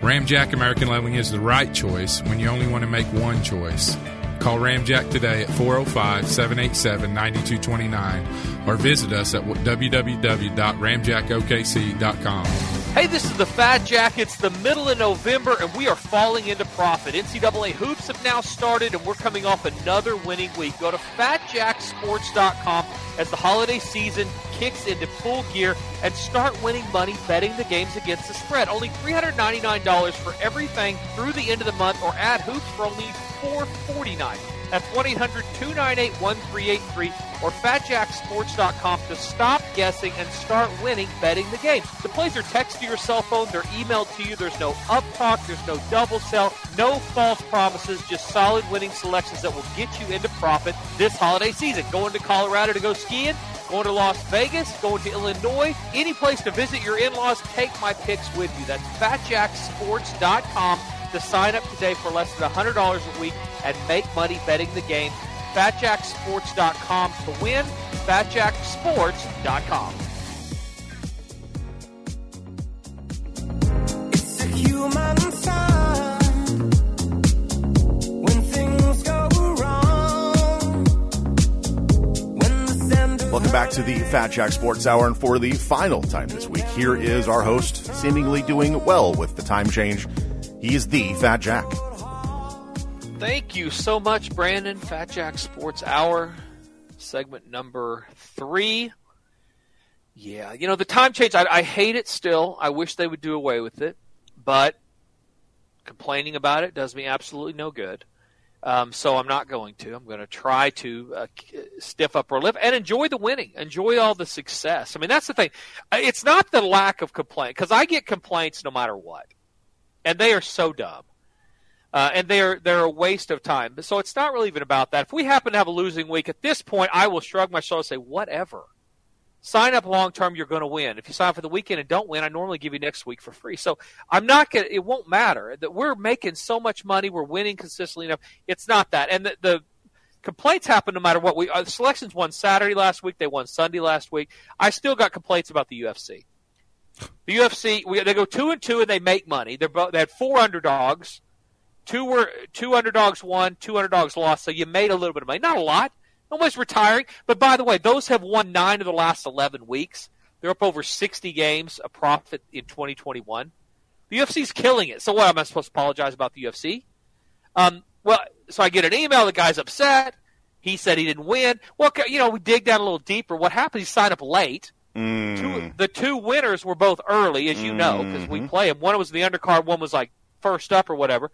Ramjack American Leveling is the right choice when you only want to make one choice. Call Ramjack today at 405 787 9229 or visit us at www.ramjackokc.com. Hey, this is the Fat Jack. It's the middle of November, and we are falling into profit. NCAA hoops have now started, and we're coming off another winning week. Go to fatjacksports.com as the holiday season kicks into full gear and start winning money betting the games against the spread. Only $399 for everything through the end of the month, or add hoops for only $449. That's 1 800 298 1383 or fatjacksports.com to stop guessing and start winning betting the game. The plays are text to your cell phone, they're emailed to you. There's no up talk, there's no double sell, no false promises, just solid winning selections that will get you into profit this holiday season. Going to Colorado to go skiing? Going to Las Vegas, going to Illinois, any place to visit your in laws, take my picks with you. That's fatjacksports.com to sign up today for less than $100 a week and make money betting the game. FatJackSports.com to win. FatJackSports.com. It's a human sign when things go wrong. When the sender Welcome back to the Fat Jack Sports Hour, and for the final time this week, here is our host, seemingly doing well with the time change. He is the Fat Jack. Thank you so much, Brandon. Fat Jack Sports Hour, segment number three. Yeah, you know, the time change, I, I hate it still. I wish they would do away with it, but complaining about it does me absolutely no good. Um, so I'm not going to. I'm going to try to uh, stiff upper lip and enjoy the winning, enjoy all the success. I mean, that's the thing. It's not the lack of complaint because I get complaints no matter what, and they are so dumb. Uh, and they're they're a waste of time. So it's not really even about that. If we happen to have a losing week at this point, I will shrug my shoulders and say, whatever. Sign up long term, you're going to win. If you sign up for the weekend and don't win, I normally give you next week for free. So I'm not going. to It won't matter that we're making so much money, we're winning consistently enough. It's not that, and the, the complaints happen no matter what. We uh, selections won Saturday last week. They won Sunday last week. I still got complaints about the UFC. The UFC, we, they go two and two and they make money. They're both, they had four underdogs. Two were two underdogs won, two underdogs lost. So you made a little bit of money, not a lot. Nobody's retiring, but by the way, those have won nine of the last eleven weeks. They're up over sixty games, a profit in 2021. The UFC's killing it. So what? Am I supposed to apologize about the UFC? Um, well, so I get an email. The guy's upset. He said he didn't win. Well, you know, we dig down a little deeper. What happened? He signed up late. Mm. Two, the two winners were both early, as you know, because we mm-hmm. play them. One was the undercard, one was like first up or whatever.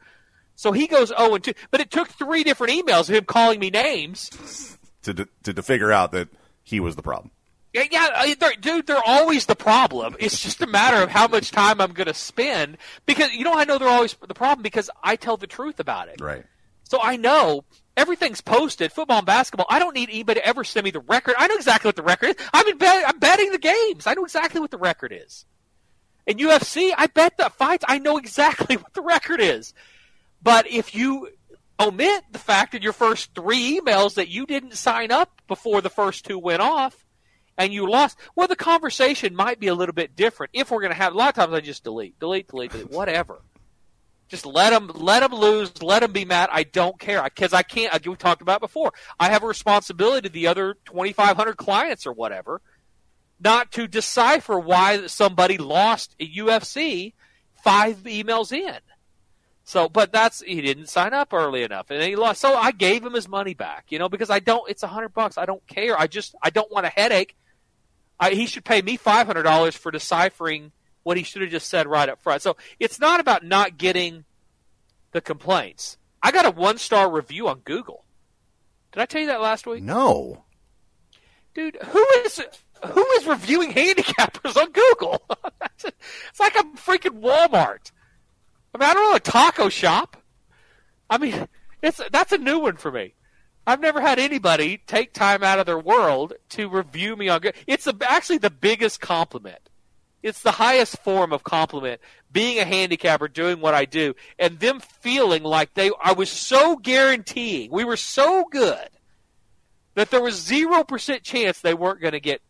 So he goes 0 and 2. But it took three different emails of him calling me names. To, to, to figure out that he was the problem. Yeah, yeah uh, they're, dude, they're always the problem. It's just a matter of how much time I'm going to spend. Because, you know, I know they're always the problem because I tell the truth about it. Right. So I know everything's posted, football and basketball. I don't need anybody to ever send me the record. I know exactly what the record is. I'm, bet, I'm betting the games. I know exactly what the record is. In UFC, I bet the fights. I know exactly what the record is. But if you omit the fact in your first three emails that you didn't sign up before the first two went off and you lost, well, the conversation might be a little bit different. If we're going to have, a lot of times I just delete, delete, delete, delete, whatever. Just let them, let them lose, let them be mad. I don't care because I can't. Like we talked about before. I have a responsibility to the other 2,500 clients or whatever, not to decipher why somebody lost a UFC five emails in. So, but that's he didn't sign up early enough, and he lost. So I gave him his money back, you know, because I don't. It's a hundred bucks. I don't care. I just I don't want a headache. I, he should pay me five hundred dollars for deciphering what he should have just said right up front. So it's not about not getting the complaints. I got a one star review on Google. Did I tell you that last week? No. Dude, who is who is reviewing handicappers on Google? it's like a freaking Walmart. I mean, I don't know a taco shop. I mean, it's that's a new one for me. I've never had anybody take time out of their world to review me on Google. It's a, actually the biggest compliment. It's the highest form of compliment. Being a handicapper, doing what I do, and them feeling like they, I was so guaranteeing, we were so good that there was zero percent chance they weren't going to get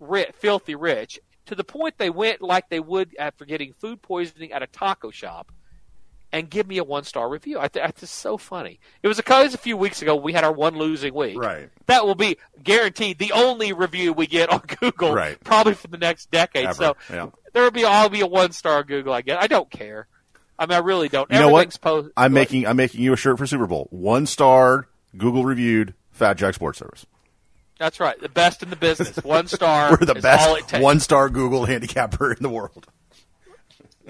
ri filthy rich. To the point they went like they would after getting food poisoning at a taco shop, and give me a one star review. I th- that's just so funny. It was a, it was a few weeks ago. We had our one losing week. Right. That will be guaranteed the only review we get on Google, Right. probably for the next decade. Ever. So Yeah. there will be all be a one star Google. I guess I don't care. I mean, I really don't. You know what? Post- I'm What? making I'm making you a shirt for Super Bowl. One star, Google reviewed, Fat Jack Sports Service. That's right. The best in the business. One star. We're the is all it best one star Google handicapper in the world.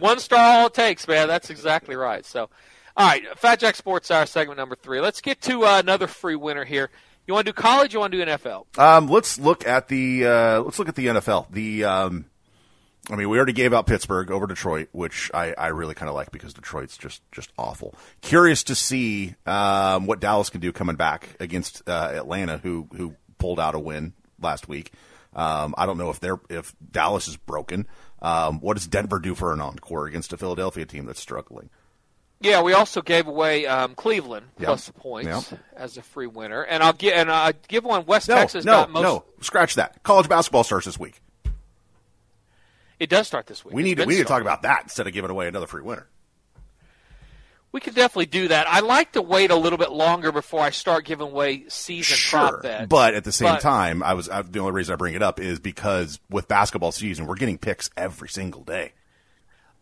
One star all it takes, man. That's exactly right. So, all right, Fat Jack Sports Hour segment number three. Let's get to uh, another free winner here. You want to do college? You want to do NFL? Um, let's look at the uh, let's look at the NFL. The um, I mean, we already gave out Pittsburgh over Detroit, which I, I really kind of like because Detroit's just just awful. Curious to see um, what Dallas can do coming back against uh, Atlanta, who who pulled out a win last week. Um, I don't know if they're if Dallas is broken. Um, what does Denver do for an encore against a Philadelphia team that's struggling? Yeah, we also gave away um, Cleveland plus points Yep. as a free winner, and I'll get and I give one. West No, Texas no, got most. no. Scratch that. College basketball starts this week. It does start this week. We It's need to, we need to talk about that instead of giving away another free winner. We could definitely do that. I like to wait a little bit longer before I start giving away season prop bets. But at the same But- time, I was I, the only reason I bring it up is because with basketball season, we're getting picks every single day.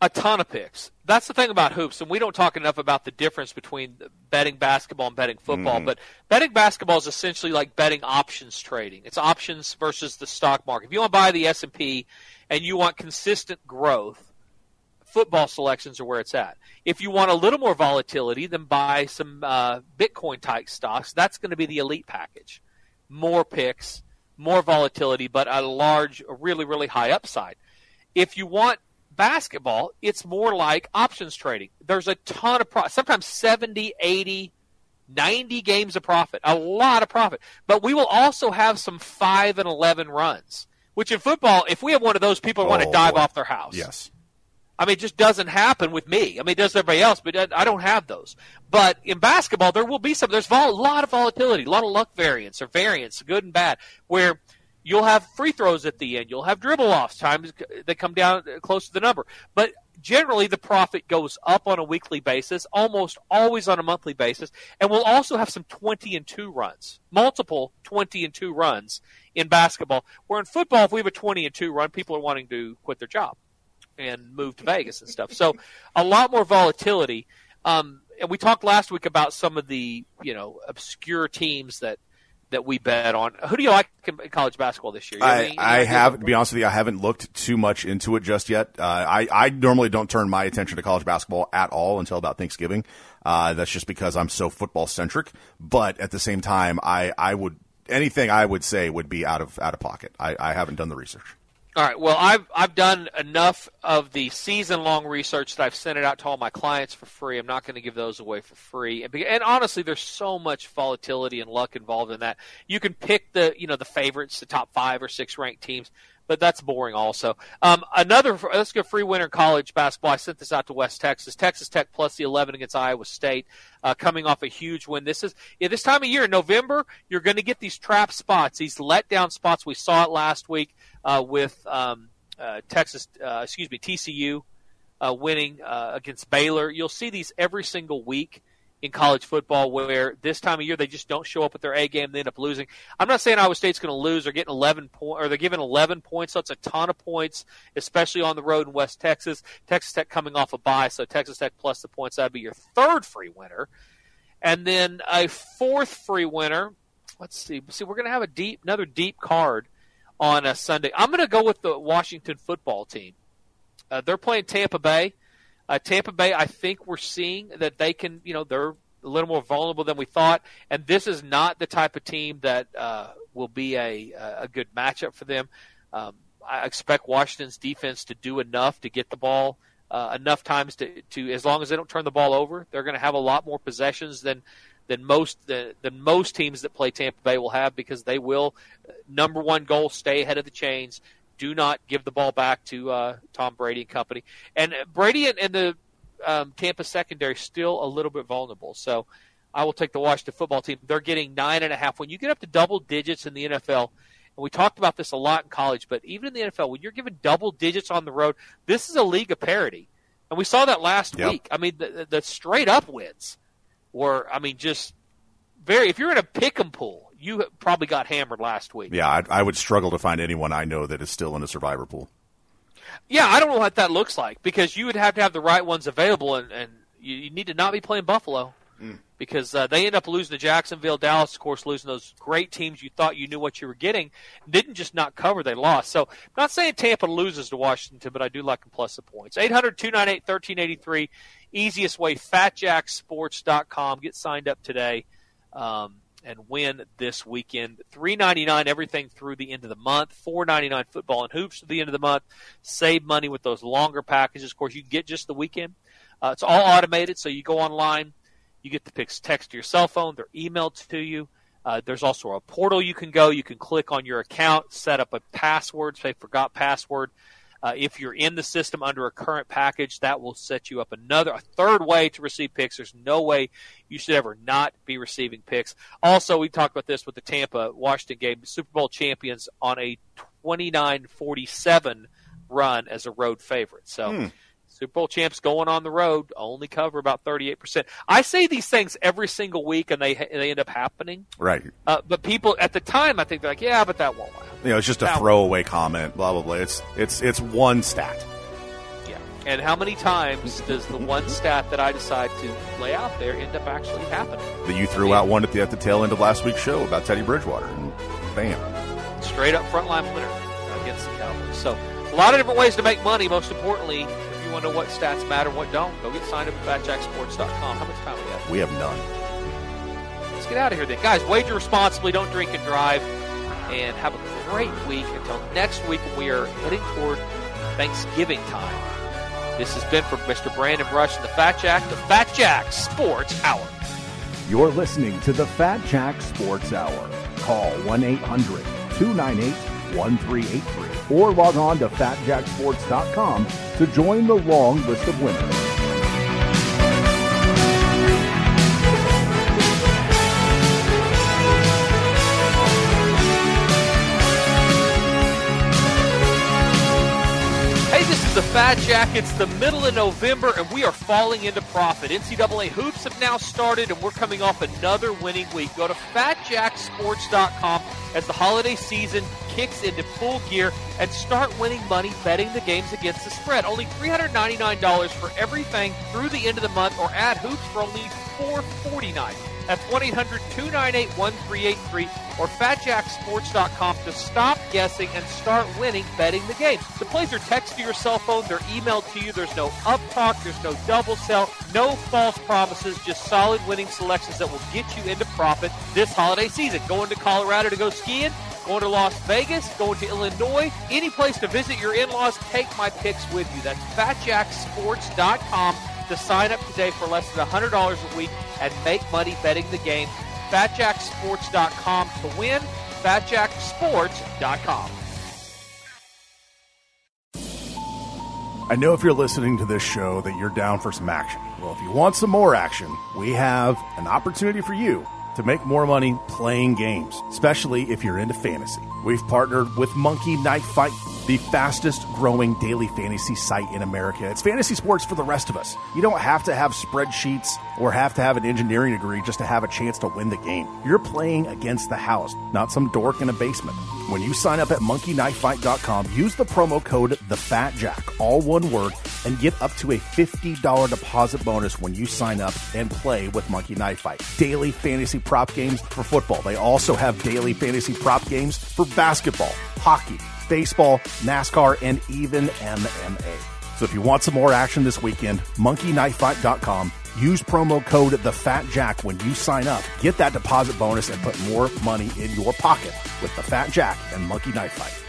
a ton of picks. That's the thing about hoops, and we don't talk enough about the difference between betting basketball and betting football. Mhm. But betting basketball is essentially like betting options trading. It's options versus the stock market. If you want to buy the S and P and you want consistent growth, football selections are where it's at. If you want a little more volatility, then buy some uh, Bitcoin type stocks. That's going to be the elite package. More picks, more volatility, but a large, a really, really high upside. If you want basketball, it's more like options trading. There's a ton of profit, sometimes 70, 80, 90 games of profit, a lot of profit. But we will also have some 5 and 11 runs, which in football, if we have one of those, people want to Oh, dive off their house. Yes. I mean, it just doesn't happen with me. I mean, it does everybody else, but I don't have those. But in basketball, there will be some. There's a lot of volatility, a lot of luck variance or variance, good and bad, where you'll have free throws at the end, you'll have dribble offs, times that come down uh, close to the number. But generally, the profit goes up on a weekly basis, almost always on a monthly basis, and we'll also have some 20 and 2 runs, multiple 20 and 2 runs in basketball. Where in football, if we have a 20 and 2 run, people are wanting to quit their job and move to Vegas and stuff. So a lot more volatility. Um, and we talked last week about some of the you know obscure teams that that we bet on. Who do you like in college basketball this year? You I, I have, to be honest with you, I haven't looked too much into it just yet. Uh, I, I normally don't turn my attention to college basketball at all until about Thanksgiving. Uh, that's just because I'm so football centric. But at the same time, I, I would, anything I would say would be out of, out of pocket. I, I haven't done the research. All right. Well, I've I've done enough of the season long research that I've sent it out to all my clients for free. I'm not going to give those away for free. And, and honestly, there's so much volatility and luck involved in that. You can pick the you know the favorites, the top five or six ranked teams, but that's boring. Also, um, another let's go free winner college basketball. I sent this out to West Texas. Texas Tech plus the 11 against Iowa State, uh, coming off a huge win. This is yeah, this time of year in November. You're going to get these trap spots, these letdown spots. We saw it last week uh, with um, uh, Texas, uh, excuse me, TCU uh, winning uh, against Baylor. You'll see these every single week in college football where this time of year they just don't show up at their A game, they end up losing. I'm not saying Iowa State's going to lose. They're getting 11 point, or they're giving 11 points, so it's a ton of points, especially on the road in West Texas. Texas Tech coming off a bye, so Texas Tech plus the points. That'd be your third free winner, and then a fourth free winner. Let's see. See, we're going to have a deep, another deep card on a Sunday. I'm going to go with the Washington football team. Uh, they're playing Tampa Bay. Uh, Tampa Bay, I think we're seeing that they can, you know, they're a little more vulnerable than we thought, and this is not the type of team that uh, will be a a good matchup for them. Um, I expect Washington's defense to do enough to get the ball uh, enough times to, to as long as they don't turn the ball over, they're going to have a lot more possessions than than most than, than most teams that play Tampa Bay will have because they will uh, number one goal stay ahead of the chains. Do not give the ball back to uh, Tom Brady and company. And Brady and, and the um, Tampa secondary still a little bit vulnerable. So I will take the Washington football team. They're getting nine and a half. When you get up to double digits in the NFL, and we talked about this a lot in college, but even in the NFL, when you're given double digits on the road, this is a league of parity. And we saw that last Yep. week. I mean, the, the- the straight up wins were, I mean, just very. If you're in a pick 'em pool, you probably got hammered last week. Yeah, I, I would struggle to find anyone I know that is still in a survivor pool. Yeah, I don't know what that looks like because you would have to have the right ones available, and, and you, you need to not be playing Buffalo because uh, they end up losing to Jacksonville, Dallas, of course, losing those great teams you thought you knew what you were getting. Didn't just not cover, they lost. So, I'm not saying Tampa loses to Washington, but I do like them plus the points. 800 298 1383. Easiest way, fatjacksports.com. Get signed up today. Um, and win this weekend. Three ninety nine everything through the end of the month. Four ninety nine football and hoops to the end of the month. Save money with those longer packages. Of course, you get just the weekend. Uh, it's all automated, so you go online, you get the picks text to your cell phone. They're emailed to you. Uh, there's also a portal you can go. You can click on your account, set up a password. Say forgot password. Uh, if you're in the system under a current package, that will set you up another, a third way to receive picks. There's no way you should ever not be receiving picks. Also, we talked about this with the Tampa Washington game, Super Bowl champions on a 29-47 run as a road favorite. So. Hmm. Super Bowl champs going on the road only cover about 38%. I say these things every single week and they they end up happening. Right. Uh, but people at the time, I think they're like, yeah, but that won't happen. You know, it's just a Now- throwaway comment. Blah blah blah. It's it's it's one stat. Yeah. And how many times does the one stat that I decide to lay out there end up actually happening? That you threw out one at the at the tail end of last week's show about Teddy Bridgewater, and bam. Straight up frontline winner against the Cowboys. So a lot of different ways to make money. Most importantly, want to know what stats matter, what don't, go get signed up at FatJackSports.com. How much time we have? We have none. Let's get out of here then. Guys, wager responsibly, don't drink and drive, and have a great week until next week we are heading toward Thanksgiving time. This has been for Mr. Brandon Rush and the Fat Jack, the Fat Jack Sports Hour. You're listening to the Fat Jack Sports Hour. Call 1 800 298 1383 or log on to fatjacksports.com to join the long list of winners. Hey, this is the Fat Jack. It's the middle of November, and we are falling into profit. NCAA hoops have now started, and we're coming off another winning week. Go to fatjacksports.com as the holiday season kicks into full gear and start winning money betting the games against the spread. Only $399 for everything through the end of the month, or add hoops for only 449. That's 1 800 298 1383 or fatjacksports.com to stop guessing and start winning betting the game. The plays are text to your cell phone, they're emailed to you. There's no up talk, there's no double sell, no false promises, just solid winning selections that will get you into profit this holiday season. Going to Colorado to go skiing, going to Las Vegas, going to Illinois, any place to visit your in laws, take my picks with you. That's fatjacksports.com to sign up today for less than $100 a week and make money betting the game. FatJackSports.com to win. FatJackSports.com. I know if you're listening to this show that you're down for some action. Well, if you want some more action, we have an opportunity for you to make more money playing games, especially if you're into fantasy. We've partnered with Monkey Knife Fight, the fastest growing daily fantasy site in America. It's fantasy sports for the rest of us. You don't have to have spreadsheets or have to have an engineering degree just to have a chance to win the game. You're playing against the house, not some dork in a basement. When you sign up at monkeyknifefight.com, use the promo code TheFatJack, all one word, and get up to a $50 deposit bonus when you sign up and play with Monkey Knife Fight. Daily fantasy prop games for football. They also have daily fantasy prop games for basketball, hockey, baseball, NASCAR, and even MMA. So if you want some more action this weekend, monkeyknifefight.com. Use promo code TheFatJack when you sign up. Get that deposit bonus and put more money in your pocket with The Fat Jack and Monkey Knife Fight.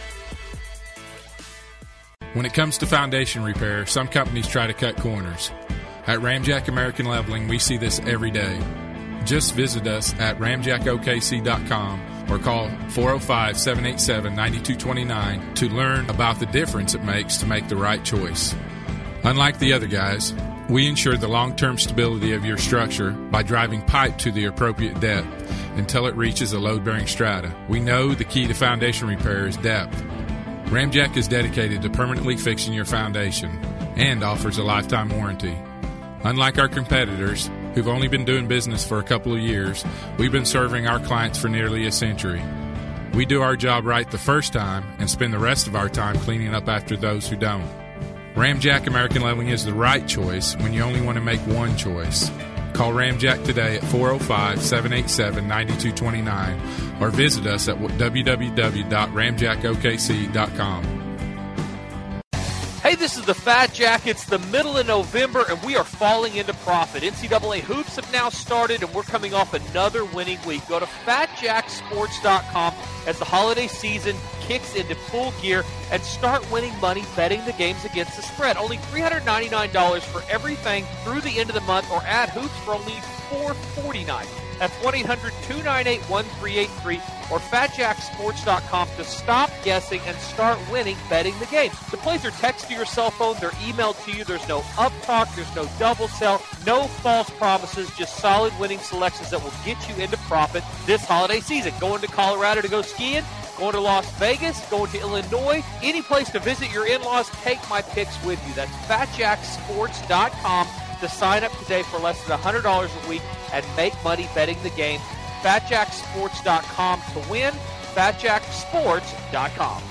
When it comes to foundation repair, some companies try to cut corners. At Ramjack American Leveling, we see this every day. Just visit us at ramjackokc.com or call 405 787 9229 to learn about the difference it makes to make the right choice. Unlike the other guys, we ensure the long term stability of your structure by driving pipe to the appropriate depth until it reaches a load bearing strata. We know the key to foundation repair is depth. Ramjack is dedicated to permanently fixing your foundation and offers a lifetime warranty. Unlike our competitors, who've only been doing business for a couple of years, we've been serving our clients for nearly a century. We do our job right the first time and spend the rest of our time cleaning up after those who don't. Ramjack American Leveling is the right choice when you only want to make one choice. Call Ramjack today at 405 787 9229 or visit us at www.ramjackokc.com. Hey, this is the Fat Jack. It's the middle of November, and we are falling into profit. NCAA hoops have now started, and we're coming off another winning week. Go to fatjacksports.com as the holiday season kicks into full gear and start winning money betting the games against the spread. Only $399 for everything through the end of the month, or add hoops for only 449. That's 1 800 298 1383 or fatjacksports.com to stop guessing and start winning betting the game. The plays are text to your cell phone, they're emailed to you. There's no up talk, there's no double sell, no false promises, just solid winning selections that will get you into profit this holiday season. Going to Colorado to go skiing, going to Las Vegas, going to Illinois, any place to visit your in laws, take my picks with you. That's fatjacksports.com to sign up today for less than $100 a week and make money betting the game. FatJackSports.com to win. FatJackSports.com.